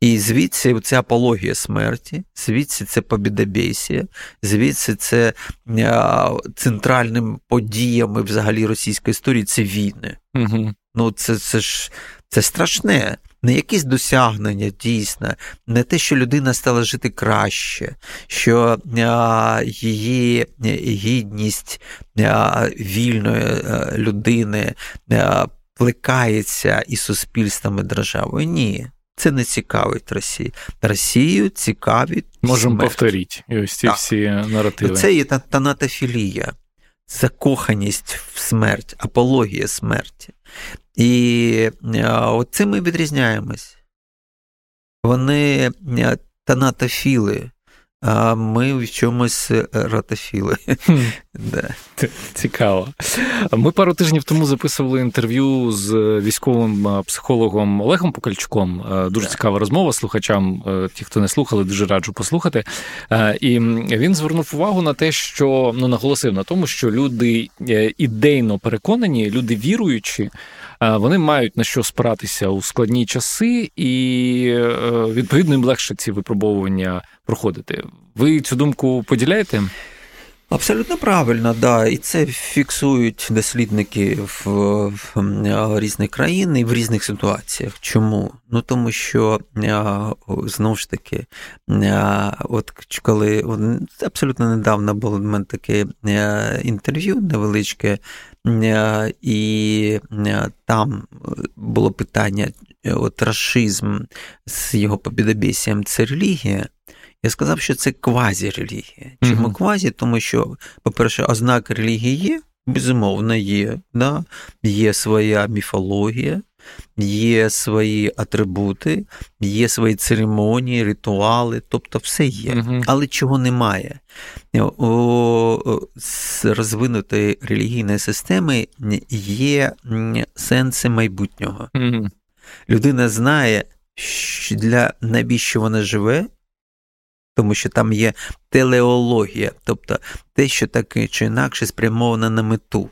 І звідси ця апологія смерті, звідси це побідобєсія, звідси це центральним подіями взагалі російської історії це війни. Угу. Ну, це це ж це страшне не якісь досягнення дійсно, не те, що людина стала жити краще, що її гідність а, вільної а, людини плекається і суспільством і державою. Ні. Це не цікавить Росію. Росію цікавить. Можемо повторити ось ці так. всі наративи. Це є танатофілія, закоханість в смерть, апологія смерті. І от цим ми відрізняємось. Вони танатофіли, а ми в чомусь ратофіли. да. Цікаво. Ми пару тижнів тому записували інтерв'ю з військовим психологом Олегом Покальчуком. Дуже цікава розмова слухачам. Ті, хто не слухали, дуже раджу послухати. І він звернув увагу на те, що ну наголосив на тому, що люди е, ідейно переконані, люди віруючі вони мають на що спиратися у складні часи, і е, відповідно їм легше ці випробовування проходити. Ви цю думку поділяєте? Абсолютно правильно, да, і це фіксують дослідники в, в різних країн і в різних ситуаціях. Чому? Ну тому що знову ж таки, от коли абсолютно недавно було в мене таке інтерв'ю невеличке, і там було питання: от расизм з його побідобєсієм це релігія. Я сказав, що це квазірелігія. Чому mm-hmm. квазі? Тому що, по-перше, ознаки релігії є, безумовно, є. Да? Є своя міфологія, є свої атрибути, є свої церемонії, ритуали, тобто все є. Mm-hmm. Але чого немає? У розвинутої релігійної системи є сенси майбутнього. Mm-hmm. Людина знає, для навіщо вона живе тому що там є телеологія, тобто те, що так чи інакше спрямоване на мету,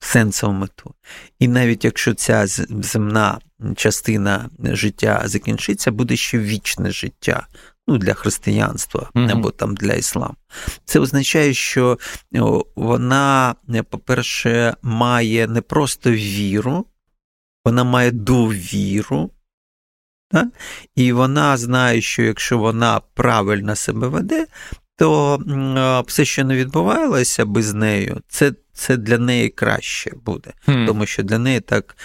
сенсову мету. І навіть якщо ця земна частина життя закінчиться, буде ще вічне життя. Ну, для християнства mm-hmm. або там для ісламу. Це означає, що вона, по-перше, має не просто віру, вона має довіру так? І вона знає, що якщо вона правильно себе веде, то все, що не відбувалося без нею, це це для неї краще буде, mm. тому що для неї так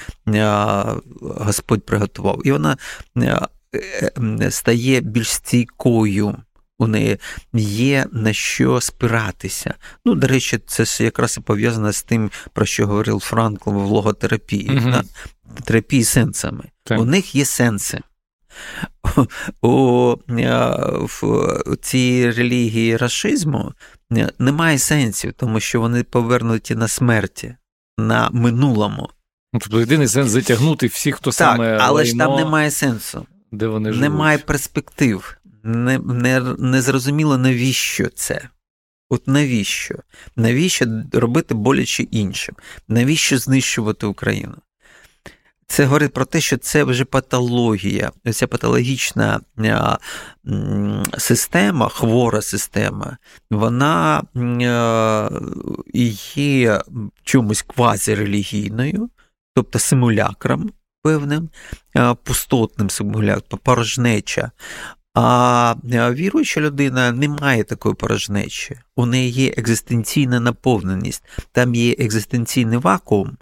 Господь приготував. І вона е, стає більш стійкою. У неї є на що спиратися. Ну, до речі, це якраз і пов'язано з тим, про що говорив Франкл в логотерапії, mm-hmm. терапії сенсами. Так. У них є сенси у в цій релігії расизму немає сенсів, тому що вони повернуті на смерті, на минулому. Ну, тобто єдиний сенс затягнути всіх, хто так, саме. Але лайно, ж там немає сенсу. Де вони живуть. Немає перспектив. Не, не, не зрозуміло, навіщо це. От навіщо? Навіщо робити боляче іншим? Навіщо знищувати Україну? Це говорить про те, що це вже патологія, ця патологічна система, хвора система, вона є чомусь квазірелігійною, тобто симулякром певним, пустотним симулякрам, порожнеча. А віруюча людина не має такої порожнечі. У неї є екзистенційна наповненість, там є екзистенційний вакуум,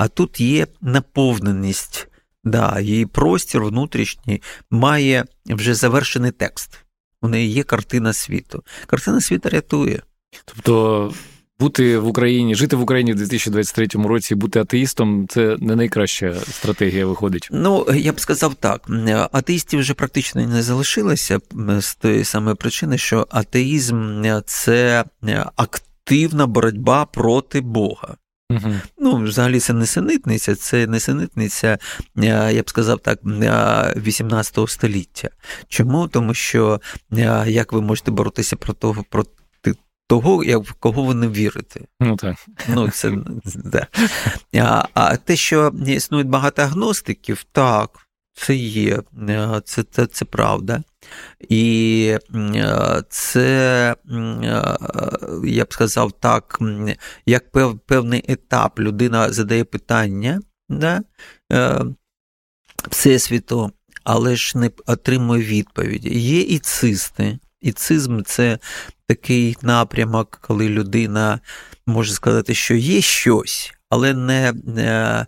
а тут є наповненість, да, її простір внутрішній має вже завершений текст. У неї є картина світу. Картина світу рятує. Тобто. Бути в Україні, жити в Україні в 2023 році, бути атеїстом це не найкраща стратегія виходить. Ну я б сказав так: атеїстів вже практично не залишилося з тої самої причини, що атеїзм це активна боротьба проти Бога. Угу. Ну, взагалі, це не синитниця, це не синитниця, я б сказав так, 18 е, століття. Чому? Тому що е, як ви можете боротися про того, проти того, як в кого ви не вірите? Ну так. Ну, це, да. А, а те, що існують багато агностиків, так, це є, це, це, це правда. І це, я б сказав так, як певний етап людина задає питання да, е, Всесвіту, але ж не отримує відповіді. Є і цисти. І цизм це такий напрямок, коли людина може сказати, що є щось, але не, не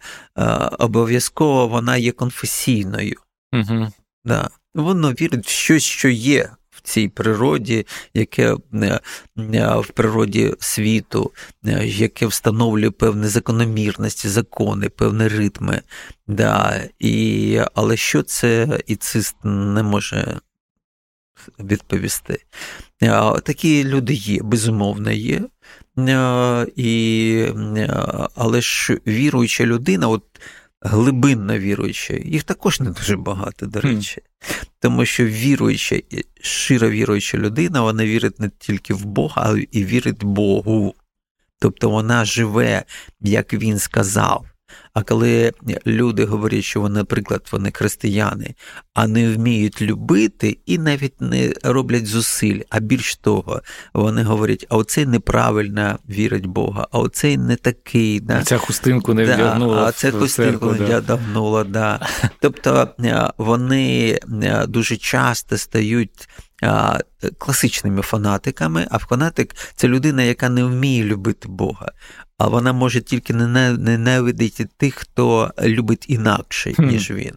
обов'язково вона є конфесійною. Угу. Да воно вірить в щось, що є в цій природі, яке е, е, в природі світу, е, яке встановлює певні закономірності, закони, певні ритми. Да, і, Але що це і цист не може відповісти? Такі люди є, безумовно є. І, Але ж віруюча людина, от глибинно віруюча, їх також не дуже багато, до речі. Тому що віруюча, щиро віруюча людина, вона вірить не тільки в Бога, але і вірить Богу. Тобто вона живе, як він сказав. А коли люди говорять, що вони, наприклад, вони християни, а не вміють любити і навіть не роблять зусиль, а більш того, вони говорять, а оцей неправильно вірить Бога, а оцей не такий. Да? Ця хустинку не вдягнула. Да, а це хустинку не вдягнула, да. Тобто е, вони е, дуже часто стають класичними фанатиками, а фанатик це людина, яка не вміє любити Бога. А вона може тільки ненавидіти тих, хто любить інакше, ніж він.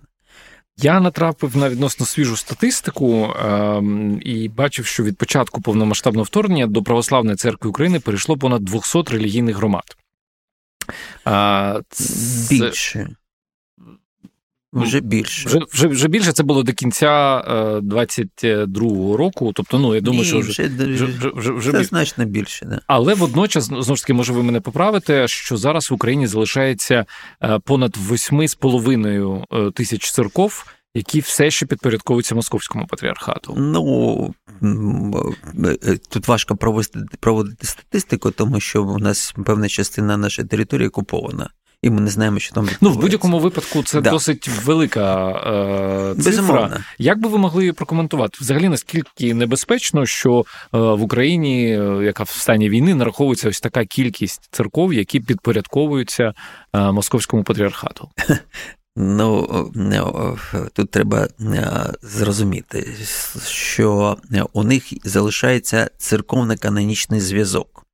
Я натрапив на відносно свіжу статистику е- і бачив, що від початку повномасштабного вторгнення до Православної церкви України перейшло понад 200 релігійних громад. Е, це... Більше. Вже більше. Вже вже, вже більше це було до кінця 22-го року. Тобто, ну я думаю, Ні, що вже вже, вже, вже, це значно більше. Да. Але водночас, знову ж таки, може, ви мене поправите, що зараз в Україні залишається е, понад 8,5 е, тисяч церков. Які все ще підпорядковуються московському патріархату? Ну е, тут важко проводити проводити статистику, тому що у нас певна частина нашої території окупована і ми не знаємо, що там Ну, в будь-якому випадку це да. досить велика е, цифра. Безумовно. Як би ви могли її прокоментувати? Взагалі, наскільки небезпечно, що е, в Україні, е, яка в стані війни, нараховується ось така кількість церков, які підпорядковуються е, московському патріархату? Ну тут треба зрозуміти, що у них залишається церковно-канонічний зв'язок.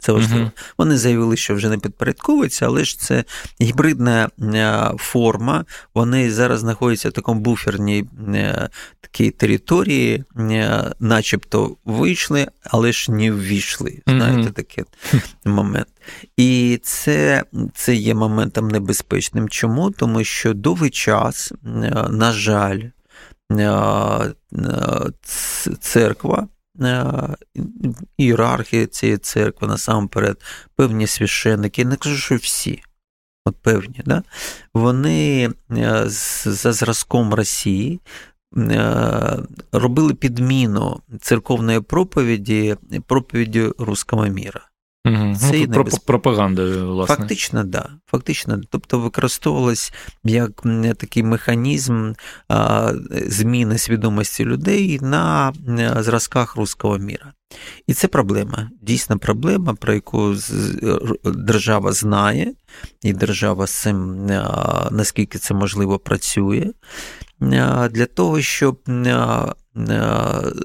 Це важливо. Uh-huh. Вони заявили, що вже не підпорядковуються, але ж це гібридна е, форма. Вони зараз знаходяться в такому буферній е, такій території, е, начебто вийшли, але ж не ввійшли. Знаєте, uh-huh. такий момент. І це, це є моментом небезпечним. Чому? Тому що довгий час, на жаль, церква. Е, ієрархія цієї церкви, насамперед, певні священники, не кажу, що всі, от певні, да? вони е, за зразком Росії е, робили підміну церковної проповіді проповіді руского міра. Угу. Це ну, пропаганда, власне. Фактично, да. Фактично, тобто використовувалось як такий механізм а, зміни свідомості людей на зразках руського міра. І це проблема, дійсна проблема, про яку держава знає, і держава з цим наскільки це можливо працює. Для того, щоб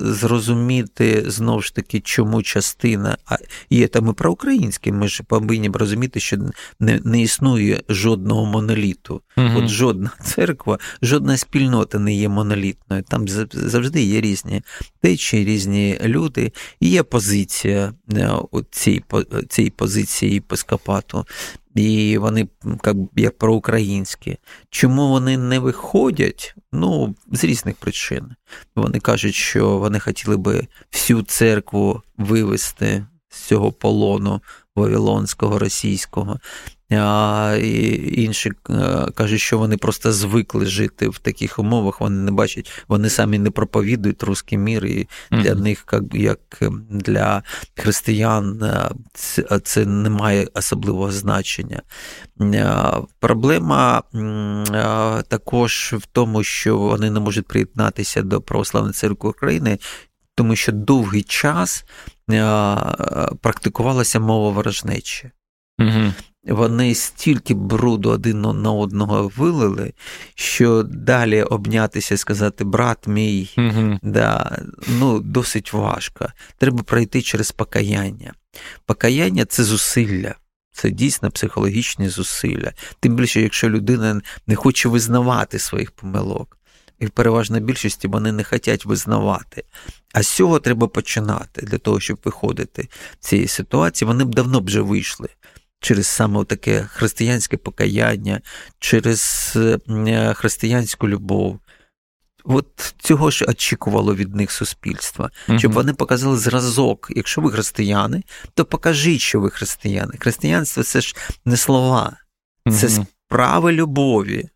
зрозуміти знову ж таки, чому частина, а і це ми про українське, ми ж повинні розуміти, що не не існує жодного моноліту. Угу. От жодна церква, жодна спільнота не є монолітною. Там завжди є різні течії, різні люди, і є позиція цієї цієї позиції епископату і вони як, проукраїнські. Чому вони не виходять? Ну, з різних причин. Вони кажуть, що вони хотіли би всю церкву вивести з цього полону Вавилонського, російського а інші е, кажуть, що вони просто звикли жити в таких умовах. Вони не бачать, вони самі не проповідують русський мір, і для mm-hmm. них, як для християн, е, це, не має особливого значення. Е, проблема також в тому, що вони не можуть приєднатися до Православної церкви України. Тому що довгий час практикувалася мова ворожнечі. Угу вони стільки бруду один на одного вилили, що далі обнятися і сказати, брат мій, угу. да, ну, досить важко. Треба пройти через покаяння. Покаяння це зусилля. Це дійсно психологічні зусилля. Тим більше, якщо людина не хоче визнавати своїх помилок. І в переважній більшості вони не хочуть визнавати. А з цього треба починати для того, щоб виходити з цієї ситуації. Вони б давно вже вийшли через саме таке християнське покаяння, через е, християнську любов. От цього ж очікувало від них суспільство, щоб вони показали зразок. Якщо ви християни, то покажіть, що ви християни. Християнство це ж не слова, це справи любові.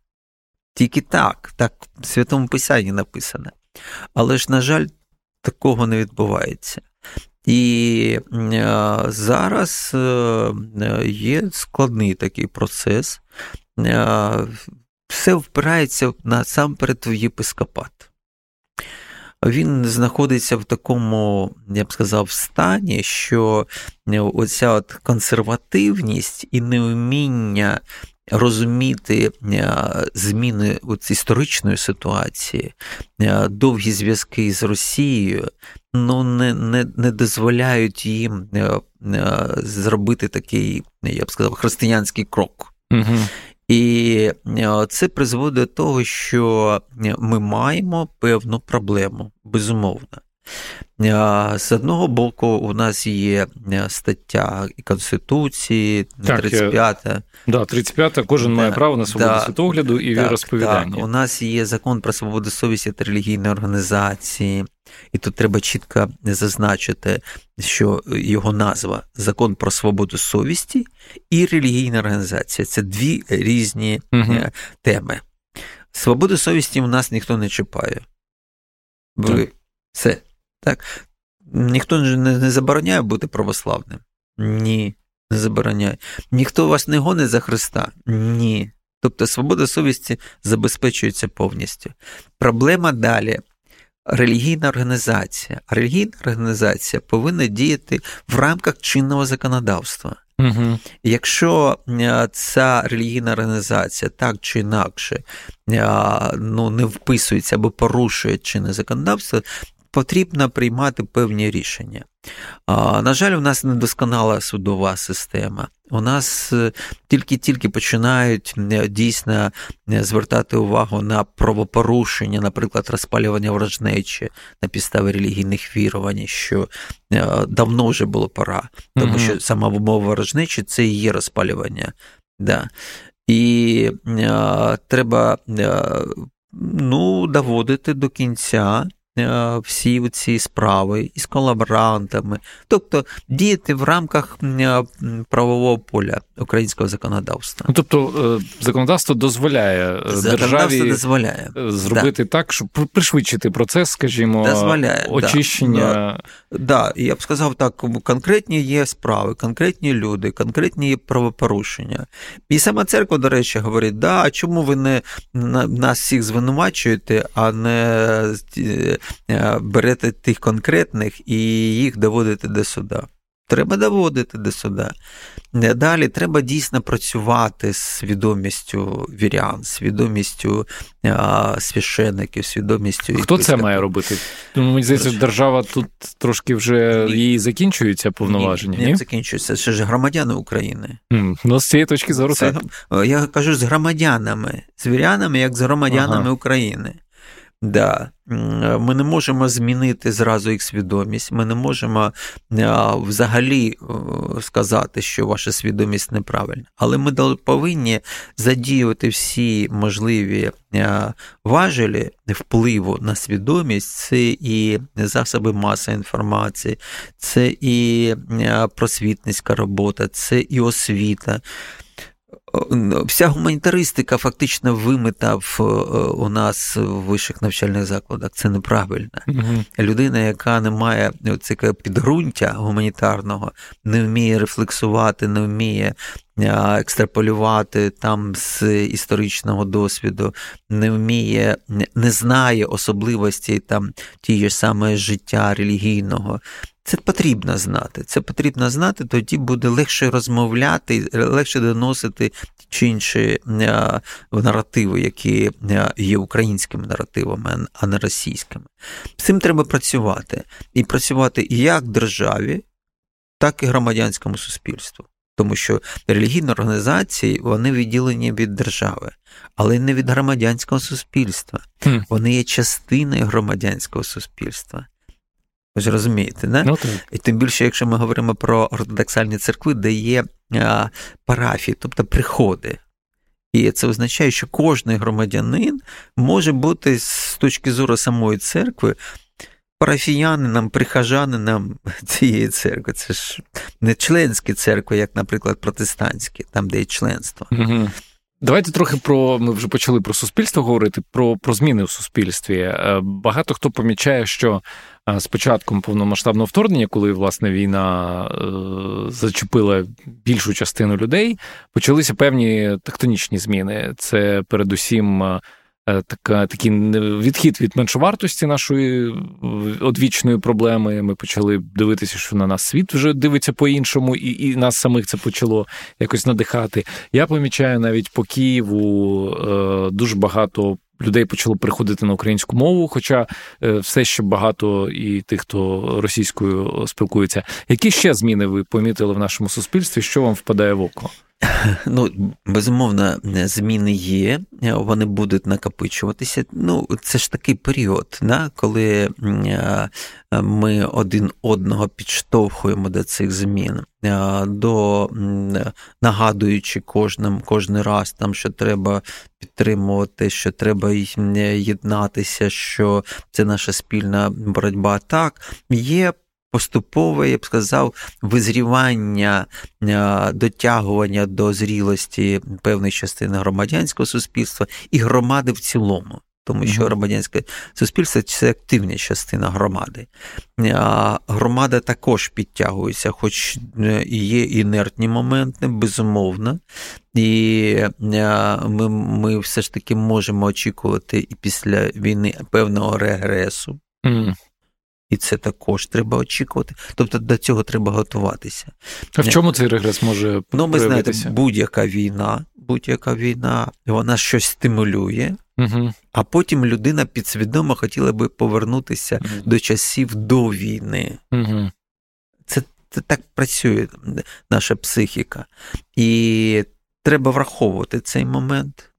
Тільки так, так в Святому Писанні написано. Але ж, на жаль, такого не відбувається. І зараз є складний такий процес. Все впирається насамперед в єпископат. Він знаходиться в такому, я б сказав, стані, що оця от консервативність і неуміння розуміти зміни от історичної ситуації, довгі зв'язки з Росією, ну не не, не дозволяють їм зробити такий, я б сказав, християнський крок. Угу. І це призводить до того, що ми маємо певну проблему, безумовно. З одного боку, у нас є стаття Конституції, 35-та. Да, 35-та, кожен да, має право на свободу да, світогляду і віросповідання. Так, У нас є закон про свободу совісті та релігійної організації, і тут треба чітко зазначити, що його назва закон про свободу совісті і релігійна організація це дві різні угу. теми. Свободу совісті у нас ніхто не чіпає. Ви все. Так? Ніхто не забороняє бути православним. Ні, не забороняє. Ніхто вас не гонить за Христа. Ні. Тобто свобода совісті забезпечується повністю. Проблема далі. Релігійна організація. Релігійна організація повинна діяти в рамках чинного законодавства. Угу. Якщо е, ця релігійна організація так чи інакше е, ну, не вписується або порушує чинне законодавство, потрібно приймати певні рішення. На жаль, у нас недосконала судова система. У нас е, тільки-тільки починають е, дійсно е, звертати увагу на правопорушення, наприклад, розпалювання ворожнечі на підставі релігійних вірувань, що давно вже було пора, тому угу. що сама вимова ворожнечі це і є розпалювання. Да. І е, треба е, ну, доводити до кінця Е, всі ці справи із колаборантами, тобто діяти в рамках е, правового поля українського законодавства. Ну, Тобто е, законодавство дозволяє державі дозволяє. зробити да. так, щоб пришвидшити процес, скажімо, дозволяє, очищення. Да. да, я б сказав так: конкретні є справи, конкретні люди, конкретні правопорушення. І сама церква, до речі, говорить: да, а чому ви не нас всіх звинувачуєте, а не Е, берете тих конкретних і їх доводите до суда. Треба доводити до суда. Е, далі треба дійсно працювати з свідомістю вірян, свідомістю а, священиків, свідомістю. Хто це має робити? Ну, Мені здається, держава тут трошки вже її закінчуються повноваження. Ні, ні, ні? закінчується. Це ж громадяни України. Mm. Ну, з цієї точки зору. Це, так. Я кажу з громадянами, з вірянами, як з громадянами ага. України. Да. Ми не можемо змінити зразу їх свідомість, ми не можемо взагалі сказати, що ваша свідомість неправильна. Але ми повинні задіювати всі можливі важелі впливу на свідомість, це і засоби маси інформації, це і просвітницька робота, це і освіта. Вся гуманітаристика фактично вимита в, е, у нас в вищих навчальних закладах. Це неправильно. Угу. Людина, яка не має цього підґрунтя гуманітарного, не вміє рефлексувати, не вміє екстраполювати там з історичного досвіду, не вміє, не знає особливостей там тієї саме життя релігійного. Це потрібно знати. Це потрібно знати, тоді буде легше розмовляти, легше доносити чи інші е, наративи, які е, є українськими наративами, а не російськими. З цим треба працювати. І працювати як державі, так і громадянському суспільству. Тому що релігійні організації вони відділені від держави, але не від громадянського суспільства. Вони є частиною громадянського суспільства. Ви ж розумієте, не? Ну, і тим більше, якщо ми говоримо про ортодоксальні церкви, де є а, парафії, тобто приходи. І це означає, що кожен громадянин може бути з точки зору самої церкви парафіянином, прихожанином цієї церкви. Це ж не членські церкви, як, наприклад, протестантські, там, де є членство. Угу. Давайте трохи про ми вже почали про суспільство говорити, про про зміни у суспільстві. Е, багато хто помічає, що е, з початком повномасштабного вторгнення, коли власне війна е, зачепила більшу частину людей, почалися певні тектонічні зміни. Це передусім така, такий відхід від меншовартості нашої одвічної проблеми. Ми почали дивитися, що на нас світ вже дивиться по-іншому, і і нас самих це почало якось надихати. Я помічаю навіть по Києву е, дуже багато. Людей почало приходити на українську мову, хоча е, все ще багато і тих, хто російською спілкується. Які ще зміни ви помітили в нашому суспільстві? Що вам впадає в око? Ну, безумовно, зміни є, вони будуть накопичуватися. Ну, це ж такий період, да, коли ми один одного підштовхуємо до цих змін, до нагадуючи кожним кожен раз, там, що треба підтримувати, що треба єднатися, що це наша спільна боротьба. Так, є поступове, я б сказав, визрівання, е, дотягування до зрілості певної частини громадянського суспільства і громади в цілому. Тому що громадянське суспільство це активна частина громади. Громада також підтягується, хоч е, і є інертні моменти, безумовно. І е, ми ми все ж таки можемо очікувати і після війни певного регресу. І це також треба очікувати. Тобто до цього треба готуватися. А в чому цей регрес може Ну, ми знаєте, будь-яка війна, будь-яка війна, вона щось стимулює, угу. а потім людина підсвідомо хотіла би повернутися угу. до часів до війни. Угу. Це, це так працює наша психіка. І треба враховувати цей момент.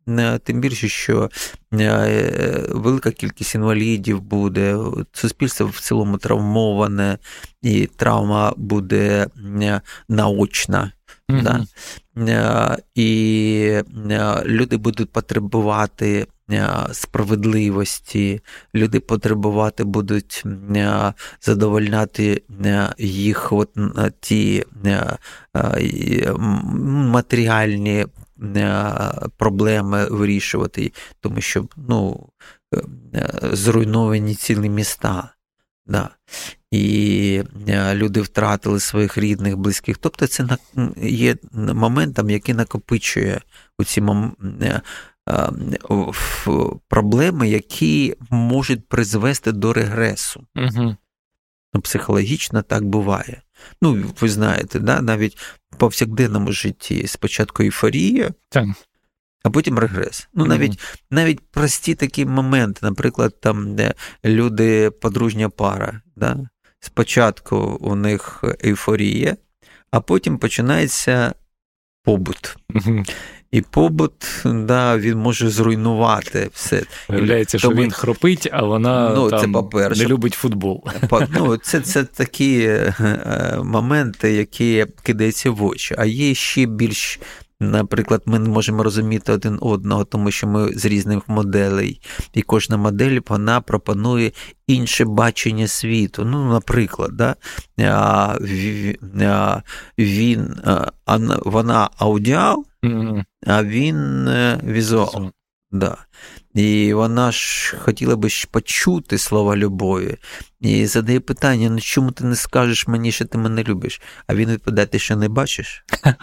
Тим більше, що е, велика кількість інвалідів буде, суспільство в цілому травмоване, і травма буде наочна. Mm-hmm. Да? Е, і е, люди будуть потребувати справедливості, люди потребувати будуть задовольняти їх от ті матеріальні Е, проблеми вирішувати, тому що ну, е, зруйновані цілі міста. Да. І е, люди втратили своїх рідних, близьких. Тобто це є моментом, який накопичує ці проблеми, які можуть призвести до регресу. Угу. Психологічно так буває. Ну, ви знаєте, да, навіть в повсякденному житті спочатку ейфорія, так. а потім регрес. Ну, навіть mm-hmm. навіть прості такі моменти, наприклад, там, де люди, подружня пара, да, спочатку у них ейфорія, а потім починається побут. Mm-hmm. І побут, да, він може зруйнувати все. Виявляється, що він хропить, а вона ну, там, це, не любить футбол. Ну, Це це такі е, моменти, які кидаються в очі. А є ще більш Наприклад, ми не можемо розуміти один одного, тому що ми з різних моделей, і кожна модель вона пропонує інше бачення світу. Ну, наприклад, да, він, вона аудіал, а він е, візуал. Да. І вона ж хотіла би почути слова любові. І задає питання: ну чому ти не скажеш мені, що ти мене любиш? А він відповідає, ти що не бачиш?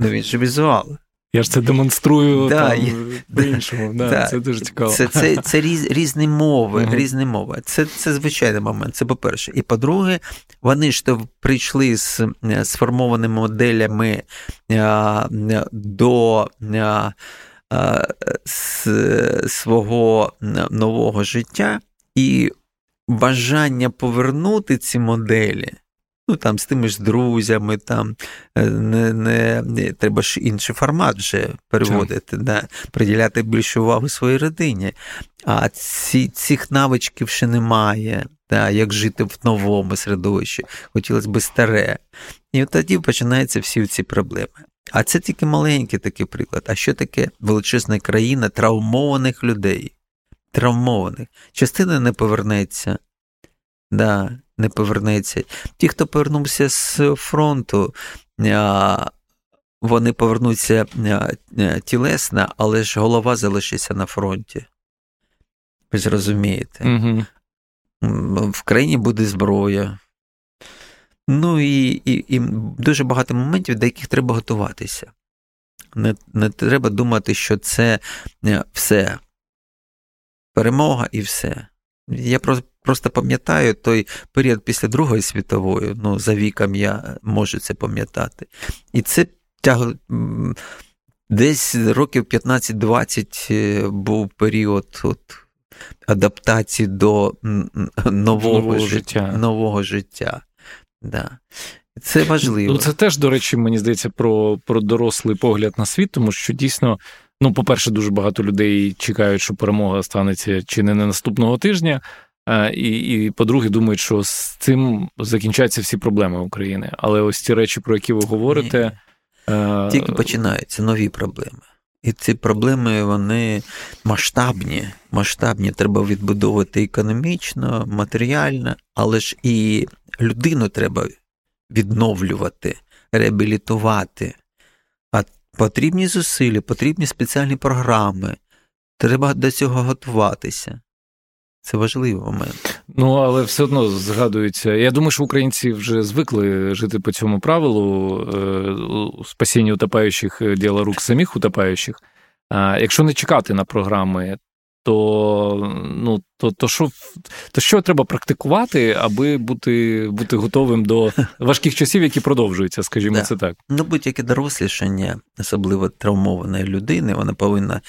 Ну він же візуал. Я ж це демонструю да, там, по-іншому. Да, да, Це дуже цікаво. Це це, це різ, різні мови. Uh-huh. різні мови. Це це звичайний момент, це по-перше. І по-друге, вони ж то прийшли з сформованими моделями а, до а, а, з свого нового життя, і бажання повернути ці моделі ну там з тими ж друзями, там е, не, не, не треба ж інший формат вже переводити, да, приділяти більше уваги своїй родині. А ці, цих навичків ще немає. Да, Як жити в новому середовищі, хотілося б старе. І от тоді починаються всі ці проблеми. А це тільки маленький такий приклад. А що таке величезна країна травмованих людей? Травмованих. Частина не повернеться. Да не повернеться. Ті, хто повернувся з фронту, вони повернуться тілесно, але ж голова залишиться на фронті. Ви зрозумієте? Угу. В країні буде зброя. Ну і і, і дуже багато моментів, до яких треба готуватися. Не, Не треба думати, що це все. Перемога і все. Я просто пам'ятаю той період після Другої світової, ну, за віком я можу це пам'ятати. І це тяг... десь років 15-20 е, був період от, адаптації до нового, нового життя. Нового життя. Да. Це важливо. Ну, Це теж, до речі, мені здається, про, про дорослий погляд на світ, тому що дійсно. Ну, по-перше, дуже багато людей чекають, що перемога станеться чи не наступного тижня. І, і по-друге, думають, що з цим закінчаться всі проблеми України. Але ось ті речі, про які ви говорите, Ні. тільки починаються нові проблеми. І ці проблеми вони масштабні. Масштабні треба відбудовувати економічно, матеріально, але ж і людину треба відновлювати, реабілітувати. А потрібні зусилля, потрібні спеціальні програми. Треба до цього готуватися. Це важливий момент. Ну, але все одно згадується. Я думаю, що українці вже звикли жити по цьому правилу е, спасіння утопаючих е, діла рук самих утопаючих. А якщо не чекати на програми, то ну, то, то, що то що треба практикувати, аби бути бути готовим до важких часів, які продовжуються, скажімо, да. це так. Ну, будь-яке дорослішання, особливо травмованої людини, вона повинна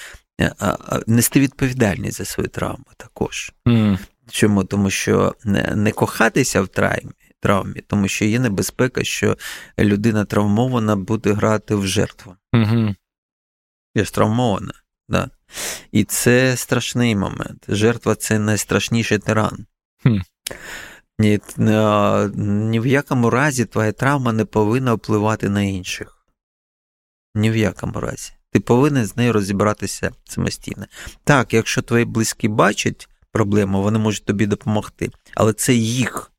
нести відповідальність за свої травми також. Mm. Чому? Тому що не кохатися в травмі, травмі, тому що є небезпека, що людина травмована буде грати в жертву. Mm-hmm. Я ж травмована. Да. І це страшний момент. Жертва це найстрашніший тиран. Mm. Ні, ні в якому разі твоя травма не повинна впливати на інших. Ні в якому разі. Ти повинен з нею розібратися самостійно. Так, якщо твої близькі бачать проблему, вони можуть тобі допомогти, але це їх,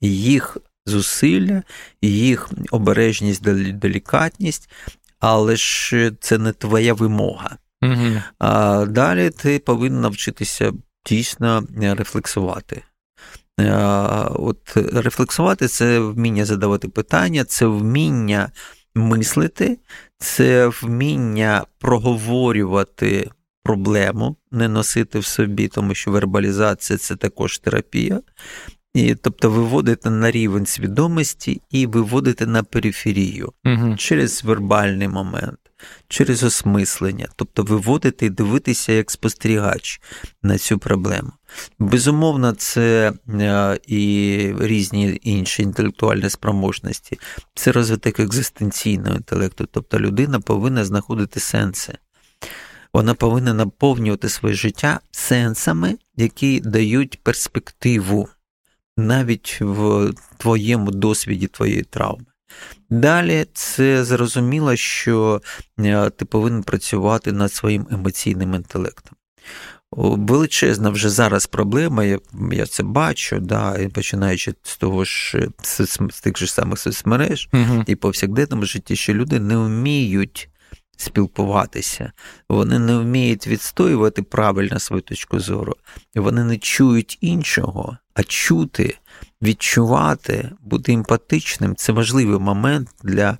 їх зусилля, їх обережність, делікатність, але ж це не твоя вимога. Угу. А далі ти повинен навчитися дійсно рефлексувати. От Рефлексувати це вміння задавати питання, це вміння мислити, це вміння проговорювати проблему, не носити в собі, тому що вербалізація це також терапія. І, Тобто виводити на рівень свідомості і виводити на периферію угу. через вербальний момент, через осмислення, тобто виводити і дивитися як спостерігач на цю проблему. Безумовно, це е, і різні інші інтелектуальні спроможності, це розвиток екзистенційного інтелекту, тобто людина повинна знаходити сенси. Вона повинна наповнювати своє життя сенсами, які дають перспективу навіть в твоєму досвіді твоєї травми. Далі це зрозуміло, що е, ти повинен працювати над своїм емоційним інтелектом. Величезна вже зараз проблема, я я це бачу, да, і починаючи з того ж з тих же самих соцмереж uh і повсякденному житті, що люди не вміють спілкуватися, вони не вміють відстоювати правильно свою точку зору, вони не чують іншого, а чути, відчувати, бути емпатичним це важливий момент для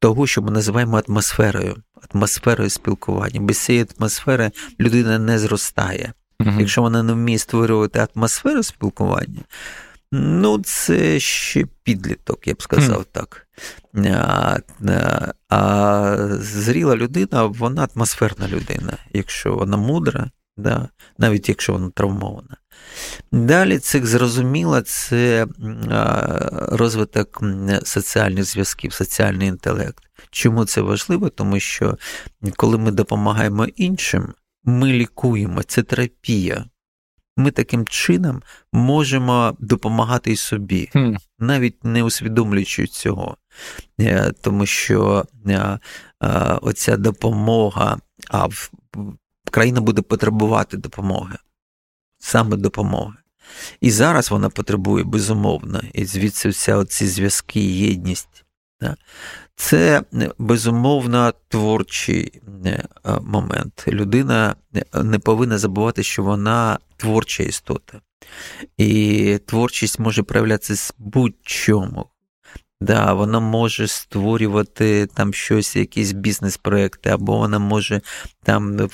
того, що ми називаємо атмосферою, атмосферою спілкування. Без цієї атмосфери людина не зростає. Угу. Якщо вона не вміє створювати атмосферу спілкування, ну це ще підліток, я б сказав так. А, а зріла людина, вона атмосферна людина, якщо вона мудра, да, навіть якщо вона травмована. Далі це зрозуміло, це розвиток соціальних зв'язків, соціальний інтелект. Чому це важливо? Тому що коли ми допомагаємо іншим, ми лікуємо, це терапія. Ми таким чином можемо допомагати і собі, навіть не усвідомлюючи цього. Е, тому що е, е, оця допомога, а країна буде потребувати допомоги саме допомоги. І зараз вона потребує безумовно, і звідси вся ці зв'язки, єдність Це безумовно творчий момент. Людина не повинна забувати, що вона творча істота. І творчість може проявлятися з будь-чому. Да, Вона може створювати там щось, якісь бізнес-проекти, або вона може там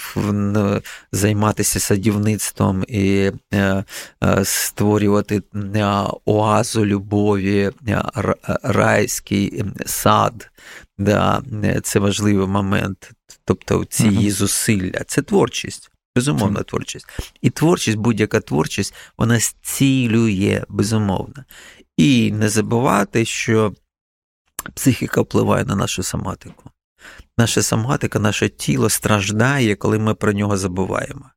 займатися садівництвом і е, е, створювати е, оазу любові, райський сад. Да, Це важливий момент. Тобто ці її зусилля. Це творчість. Безумовно, творчість. І творчість, будь-яка творчість, вона зцілює, безумовно. І не забувати, що психіка впливає на нашу соматику. Наша соматика, наше тіло страждає, коли ми про нього забуваємо.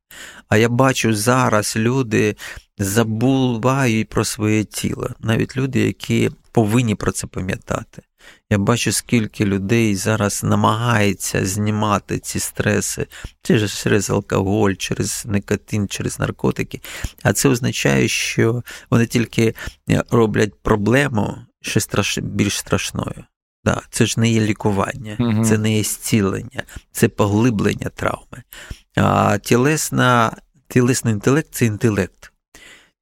А я бачу зараз люди забувають про своє тіло, навіть люди, які повинні про це пам'ятати. Я бачу, скільки людей зараз намагається знімати ці стреси через алкоголь, через никотин, через наркотики. А це означає, що вони тільки роблять проблему ще страш... більш страшною. Да, Це ж не є лікування, угу. це не є зцілення, це поглиблення травми. А тілесна, тілесний інтелект це інтелект.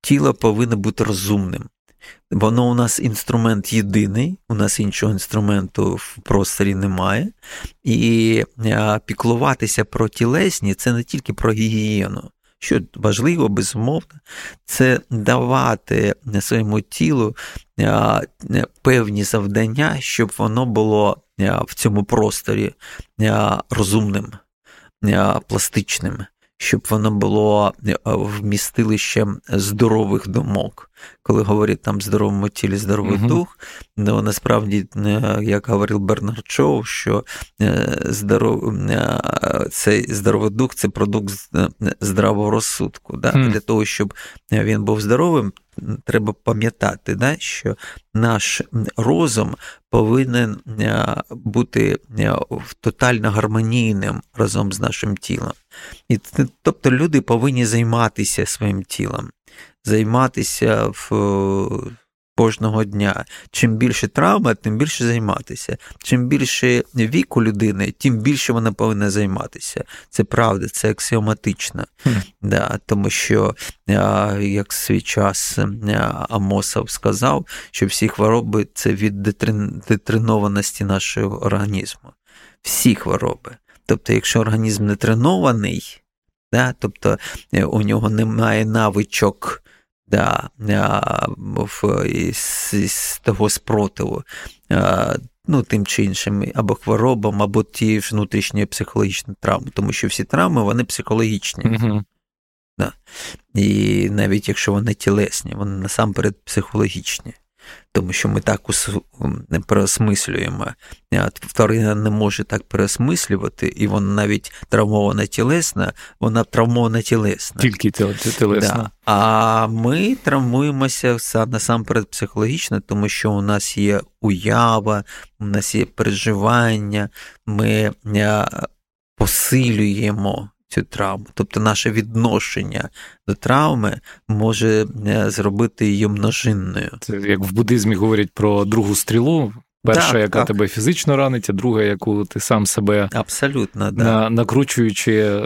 Тіло повинно бути розумним. Воно у нас інструмент єдиний, у нас іншого інструменту в просторі немає. І піклуватися про тілесні це не тільки про гігієну. Що важливо, безумовно, це давати своєму тілу певні завдання, щоб воно було в цьому просторі розумним, пластичним, щоб воно було вмістилищем здорових думок коли говорять там здоровому тілі, здоровий uh дух, ну насправді, е, як говорив Бернард Шоу, що е, здоров... Е, цей здоровий дух це продукт здравого розсудку. Да? Uh-huh. Для того, щоб він був здоровим, треба пам'ятати, да, що наш розум повинен бути тотально гармонійним разом з нашим тілом. І, Тобто люди повинні займатися своїм тілом займатися в кожного дня. Чим більше травма, тим більше займатися. Чим більше віку людини, тим більше вона повинна займатися. Це правда, це аксіоматично. Mm. Да, Тому що, як свій час Амосов сказав, що всі хвороби це від детренованості нашого організму. Всі хвороби. Тобто, якщо організм не тренований, да, тобто е, у нього немає навичок да, з, з того спротиву, ну, тим чи іншим, або хворобам, або ті ж внутрішні психологічні травми, тому що всі травми вони психологічні. Угу. Да. І навіть якщо вони тілесні, вони насамперед психологічні тому що ми так переосмислюємо. Тварина не може так переосмислювати, і вона навіть травмована тілесна, вона травмована тілесна. Тільки тілесна. Да. А ми травмуємося насамперед психологічно, тому що у нас є уява, у нас є переживання, ми посилюємо цю травму. Тобто наше відношення до травми може е, зробити її множинною. Це як в буддизмі говорять про другу стрілу. Перша, так, яка так. тебе фізично ранить, а друга, яку ти сам себе абсолютно да. на, накручуючи.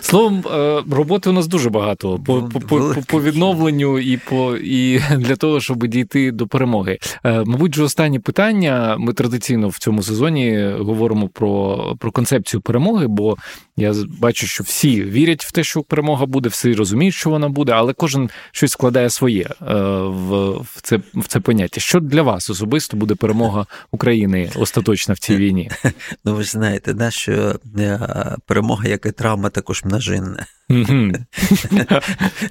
Словом, е, роботи у нас дуже багато по по, по, по відновленню і по і для того, щоб дійти до перемоги. Е, мабуть, же останнє питання. Ми традиційно в цьому сезоні говоримо про, про концепцію перемоги, бо я бачу, що всі вірять в те, що перемога буде, всі розуміють, що вона буде, але кожен щось складає своє е, в, це в це поняття. Що для вас особисто буде перемога України остаточна в цій війні? Ну ви ж знаєте, да, що е, перемога, як і травма, також множинна.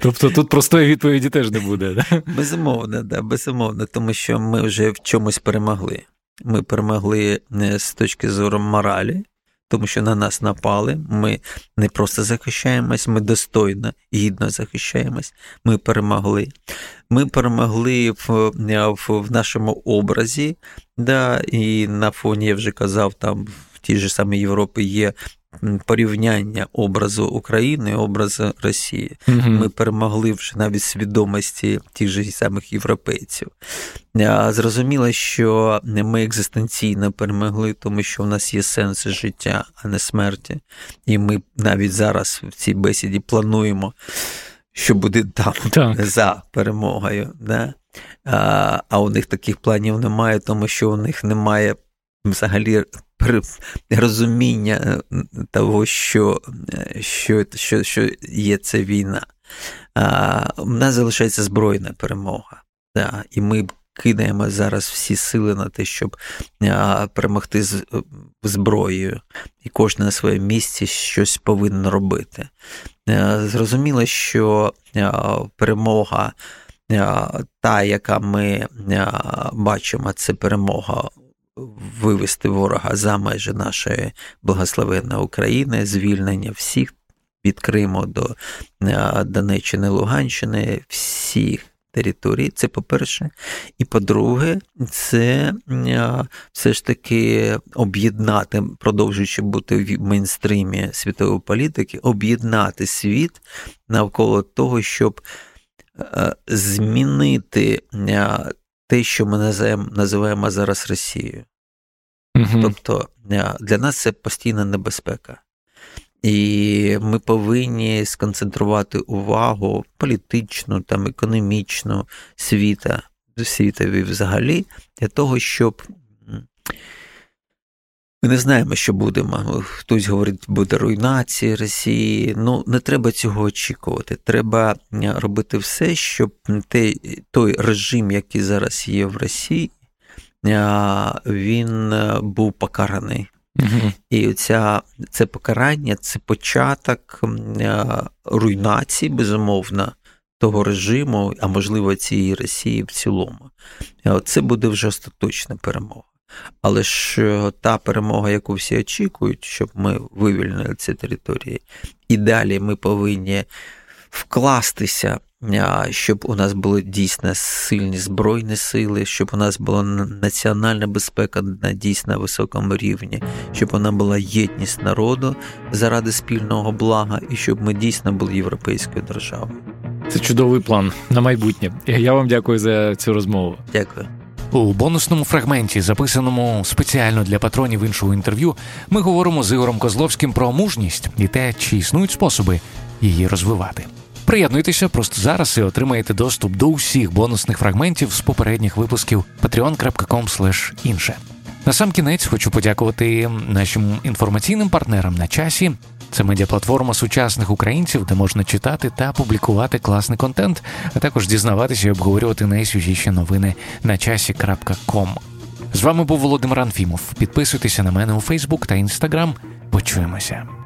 Тобто тут простої відповіді теж не буде. да? Безумовно, да, безумовно, тому що ми вже в чомусь перемогли. Ми перемогли е, з точки зору моралі тому що на нас напали. Ми не просто захищаємось, ми достойно, гідно захищаємось. Ми перемогли. Ми перемогли в, в, в нашому образі, да, і на фоні я вже казав там. в тій ж самій Європі є порівняння образу України і образу Росії. Угу. Ми перемогли вже навіть свідомості тих же самих європейців. Зрозуміло, що ми екзистенційно перемогли, тому що в нас є сенс життя, а не смерті. І ми навіть зараз в цій бесіді плануємо, що буде там так. за перемогою. Да? А, а у них таких планів немає, тому що у них немає взагалі розуміння е, того, що що, що, що є ця війна. А, У нас залишається збройна перемога. Да, І ми кидаємо зараз всі сили на те, щоб а, перемогти з е, зброєю, і кожен на своєму місці щось повинен робити. Е, зрозуміло, що перемога. Та, яка ми бачимо, це перемога вивести ворога за межі нашої благословенної України, звільнення всіх від Криму до е, Донеччини, Луганщини, всіх. Території, це по-перше. І по-друге, це е, все ж таки об'єднати, продовжуючи бути в мейнстрімі світової політики, об'єднати світ навколо того, щоб е, змінити те, що ми називаємо, зараз Росією. Угу. Тобто е, для нас це постійна небезпека. І ми повинні сконцентрувати увагу політичну, там, економічну світа, світові взагалі, для того, щоб. Ми не знаємо, що будемо. Хтось говорить, буде руйнація Росії. Ну, не треба цього очікувати. Треба робити все, щоб той режим, який зараз є в Росії, він е, був покараний. Угу. І ця, це покарання це початок е, руйнації, безумовно, того режиму, а можливо, цієї Росії в цілому. Це буде вже остаточна перемога. Але ж е, та перемога, яку всі очікують, щоб ми вивільнили ці території, і далі ми повинні вкластися щоб у нас були дійсно сильні збройні сили, щоб у нас була національна безпека на дійсно високому рівні, щоб вона була єдність народу заради спільного блага, і щоб ми дійсно були європейською державою. Це чудовий план на майбутнє. Я вам дякую за цю розмову. Дякую. У бонусному фрагменті, записаному спеціально для патронів іншого інтерв'ю, ми говоримо з Ігорем Козловським про мужність і те, чи існують способи її розвивати. Приєднуйтеся просто зараз і отримаєте доступ до усіх бонусних фрагментів з попередніх випусків patreon.com інше. На сам кінець хочу подякувати нашим інформаційним партнерам на часі. Це медіаплатформа сучасних українців, де можна читати та публікувати класний контент, а також дізнаватися і обговорювати найсвіжіші новини на часі.ком. З вами був Володимир Анфімов. Підписуйтеся на мене у Фейсбук та Інстаграм. Почуємося.